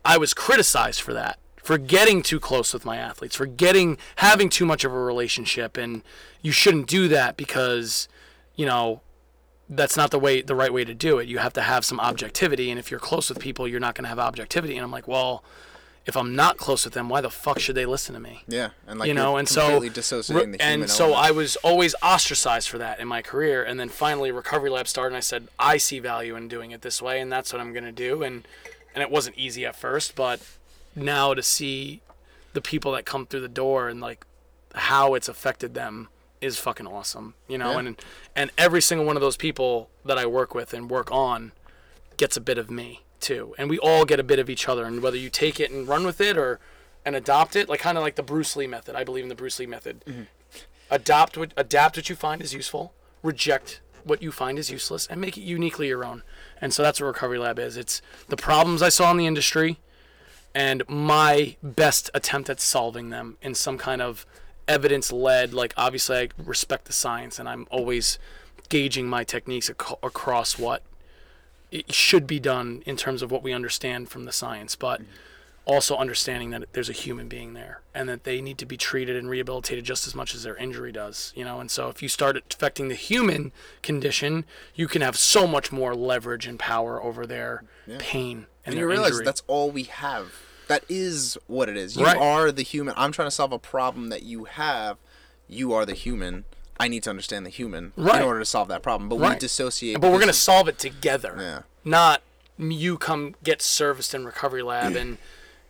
I was criticized for that, for getting too close with my athletes, for getting having too much of a relationship, and you shouldn't do that because you know that's not the way the right way to do it. You have to have some objectivity, and if you're close with people, you're not going to have objectivity. And I'm like, well, if I'm not close with them, why the fuck should they listen to me? Yeah. And like you know, and so completely dissociating the human and so element. I was always ostracized for that in my career, and then finally Recovery Lab started, and I said I see value in doing it this way, and that's what I'm gonna do, and and it wasn't easy at first, but now to see the people that come through the door and like how it's affected them is fucking awesome, you know, Yeah. and and every single one of those people that I work with and work on gets a bit of me too, and we all get a bit of each other, and whether you take it and run with it or and adopt it, like kind of like the Bruce Lee method. I believe in the Bruce Lee method. Mm-hmm. Adopt what adapt what you find is useful, reject what you find is useless, and make it uniquely your own. And so that's what Recovery Lab is. It's the problems I saw in the industry, and my best attempt at solving them in some kind of evidence led. Like obviously, I respect the science, and I'm always gauging my techniques ac- across what it should be done in terms of what we understand from the science, but also understanding that there's a human being there and that they need to be treated and rehabilitated just as much as their injury does, you know. And so if you start affecting the human condition, you can have so much more leverage and power over their pain and, and you realize injury. that's all we have. That is what it is. You Right. are the human. I'm trying to solve a problem that you have. You are the human. I need to understand the human Right. in order to solve that problem. But we dissociate. but we're gonna solve it together. Yeah. Not you come get serviced in recovery lab and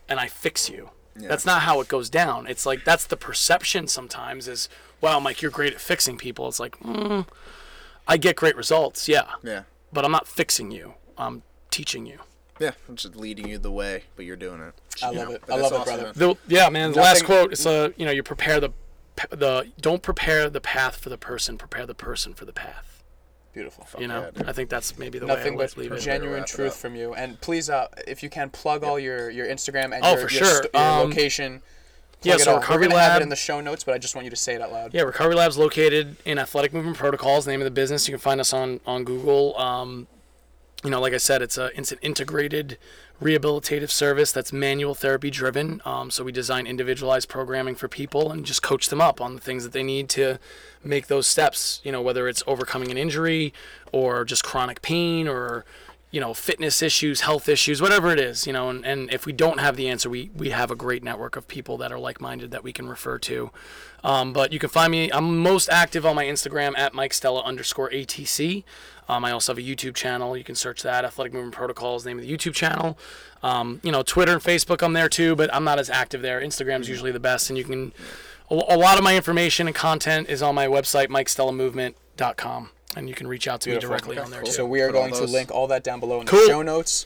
and I fix you. Yeah. That's not how it goes down. It's like that's the perception sometimes is wow, Mike, you're great at fixing people. It's like mm, I get great results, yeah, Yeah. but I'm not fixing you. I'm teaching you. Yeah. I'm just leading you the way, but you're doing it. I You love know, it. but I it's love it, awesome, brother. The, yeah, man. The last quote is uh, you know, you prepare the the don't prepare the path for the person, prepare the person for the path. Beautiful. You know, yeah. I think that's maybe the way I Nothing would but leave it. genuine wrap it truth from you. And please, uh, if you can, plug all your, your Instagram and Oh, your, for your, sure. st- your Um, location. yeah, Plug it so all. Recovery We're gonna have Lab- it in the show notes, but I just want you to say it out loud. Yeah, Recovery Lab's located in Athletic Movement Protocols, name of the business. You can find us on on Google. Um, you know, like I said, it's a it's an integrated rehabilitative service that's manual therapy driven. Um, so we design individualized programming for people and just coach them up on the things that they need to make those steps. You know, whether it's overcoming an injury or just chronic pain or you know fitness issues health issues whatever it is you know and, and if we don't have the answer we we have a great network of people that are like-minded that we can refer to. Um, but you can find me i'm most active on my instagram at mike stella underscore atc um, i also have a youtube channel. You can search that athletic movement protocols name of the youtube channel. Um, you know twitter and facebook i'm there too but i'm not as active there. Instagram's usually the best and you can a, a lot of my information and content is on my website mikestellamovement.com and you can reach out to Beautiful. me directly on there too So we are Put going to those- link all that down below in the show notes.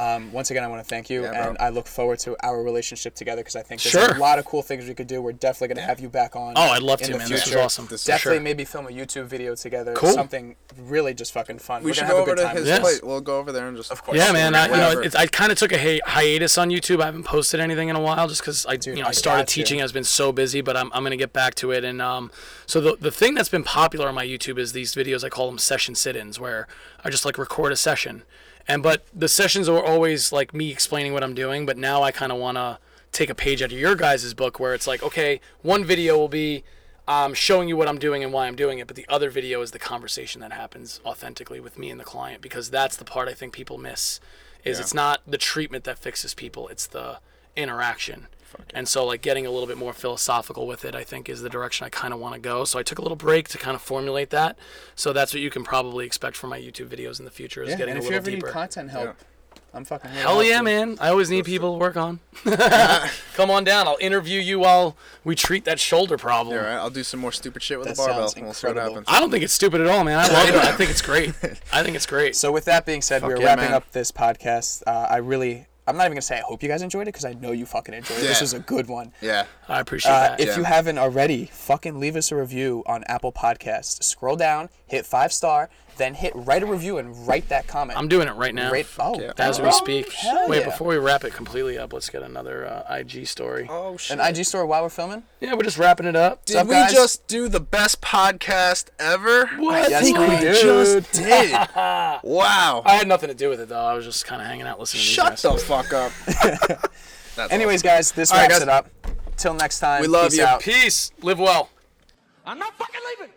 Um, once again, I want to thank you, Yeah, and I look forward to our relationship together because I think there's Sure. a lot of cool things we could do. We're definitely going to have you back on. Oh, I'd love to, the man. This is awesome. This is- for Definitely, sure. maybe film a YouTube video together. Cool. Something really just fucking fun. We We're should gonna go have a over good to time. his Yes. place. We'll go over there and just. Of course. Yeah, man. I, you know, it's, I kind of took a hi- hiatus on YouTube. I haven't posted anything in a while just because I, Dude, you know, I I started teaching. I've been so busy, but I'm, I'm gonna get back to it. And um, so the the thing that's been popular on my YouTube is these videos. I call them session sit-ins, where I just like record a session, and but the sessions are always like me explaining what I'm doing. But now I kind of want to take a page out of your guys' book, where it's like, okay, one video will be um, showing you what I'm doing and why I'm doing it, but the other video is the conversation that happens authentically with me and the client because that's the part I think people miss. Is it's not the treatment that fixes people; it's the interaction. And so, like getting a little bit more philosophical with it, I think is the direction I kind of want to go. So I took a little break to kind of formulate that. So that's what you can probably expect from my YouTube videos in the future. Is Yeah, getting and a if you ever deeper. need content help, I'm fucking. here Hell yeah, you. man! I always need people to work on. (laughs) (laughs) Come on down. I'll interview you while we treat that shoulder problem. All right, I'll do some more stupid shit with That the barbell. sounds and We'll see what incredible. happens. I don't think it's stupid at all, man. I love it. I think it's great. (laughs) I think it's great. So with that being said, we're yeah, wrapping man. up this podcast. Uh, I really, I'm not even gonna say I hope you guys enjoyed it because I know you fucking enjoyed it. This Yeah. was a good one. Yeah. I appreciate Uh, that. if Yeah. you haven't already, fucking leave us a review on Apple Podcasts. Scroll down, hit five star, then hit write a review and write that comment. I'm doing it right now. Rate, oh, yeah. As we oh, speak. hell Wait, yeah. before we wrap it completely up, let's get another uh, IG story. Oh shit. An IG story while we're filming. Yeah, we're just wrapping it up. Did up, we guys? just do the best podcast ever? What? Yes, I think we we did. just (laughs) did. wow. I had nothing to do with it though. I was just kind of hanging out listening. Shut to you the fuck up. (laughs) That's Anyways, guys, this All right, wraps guys. it up. Till next time. We love peace you. Out. Peace. Live well. I'm not fucking leaving.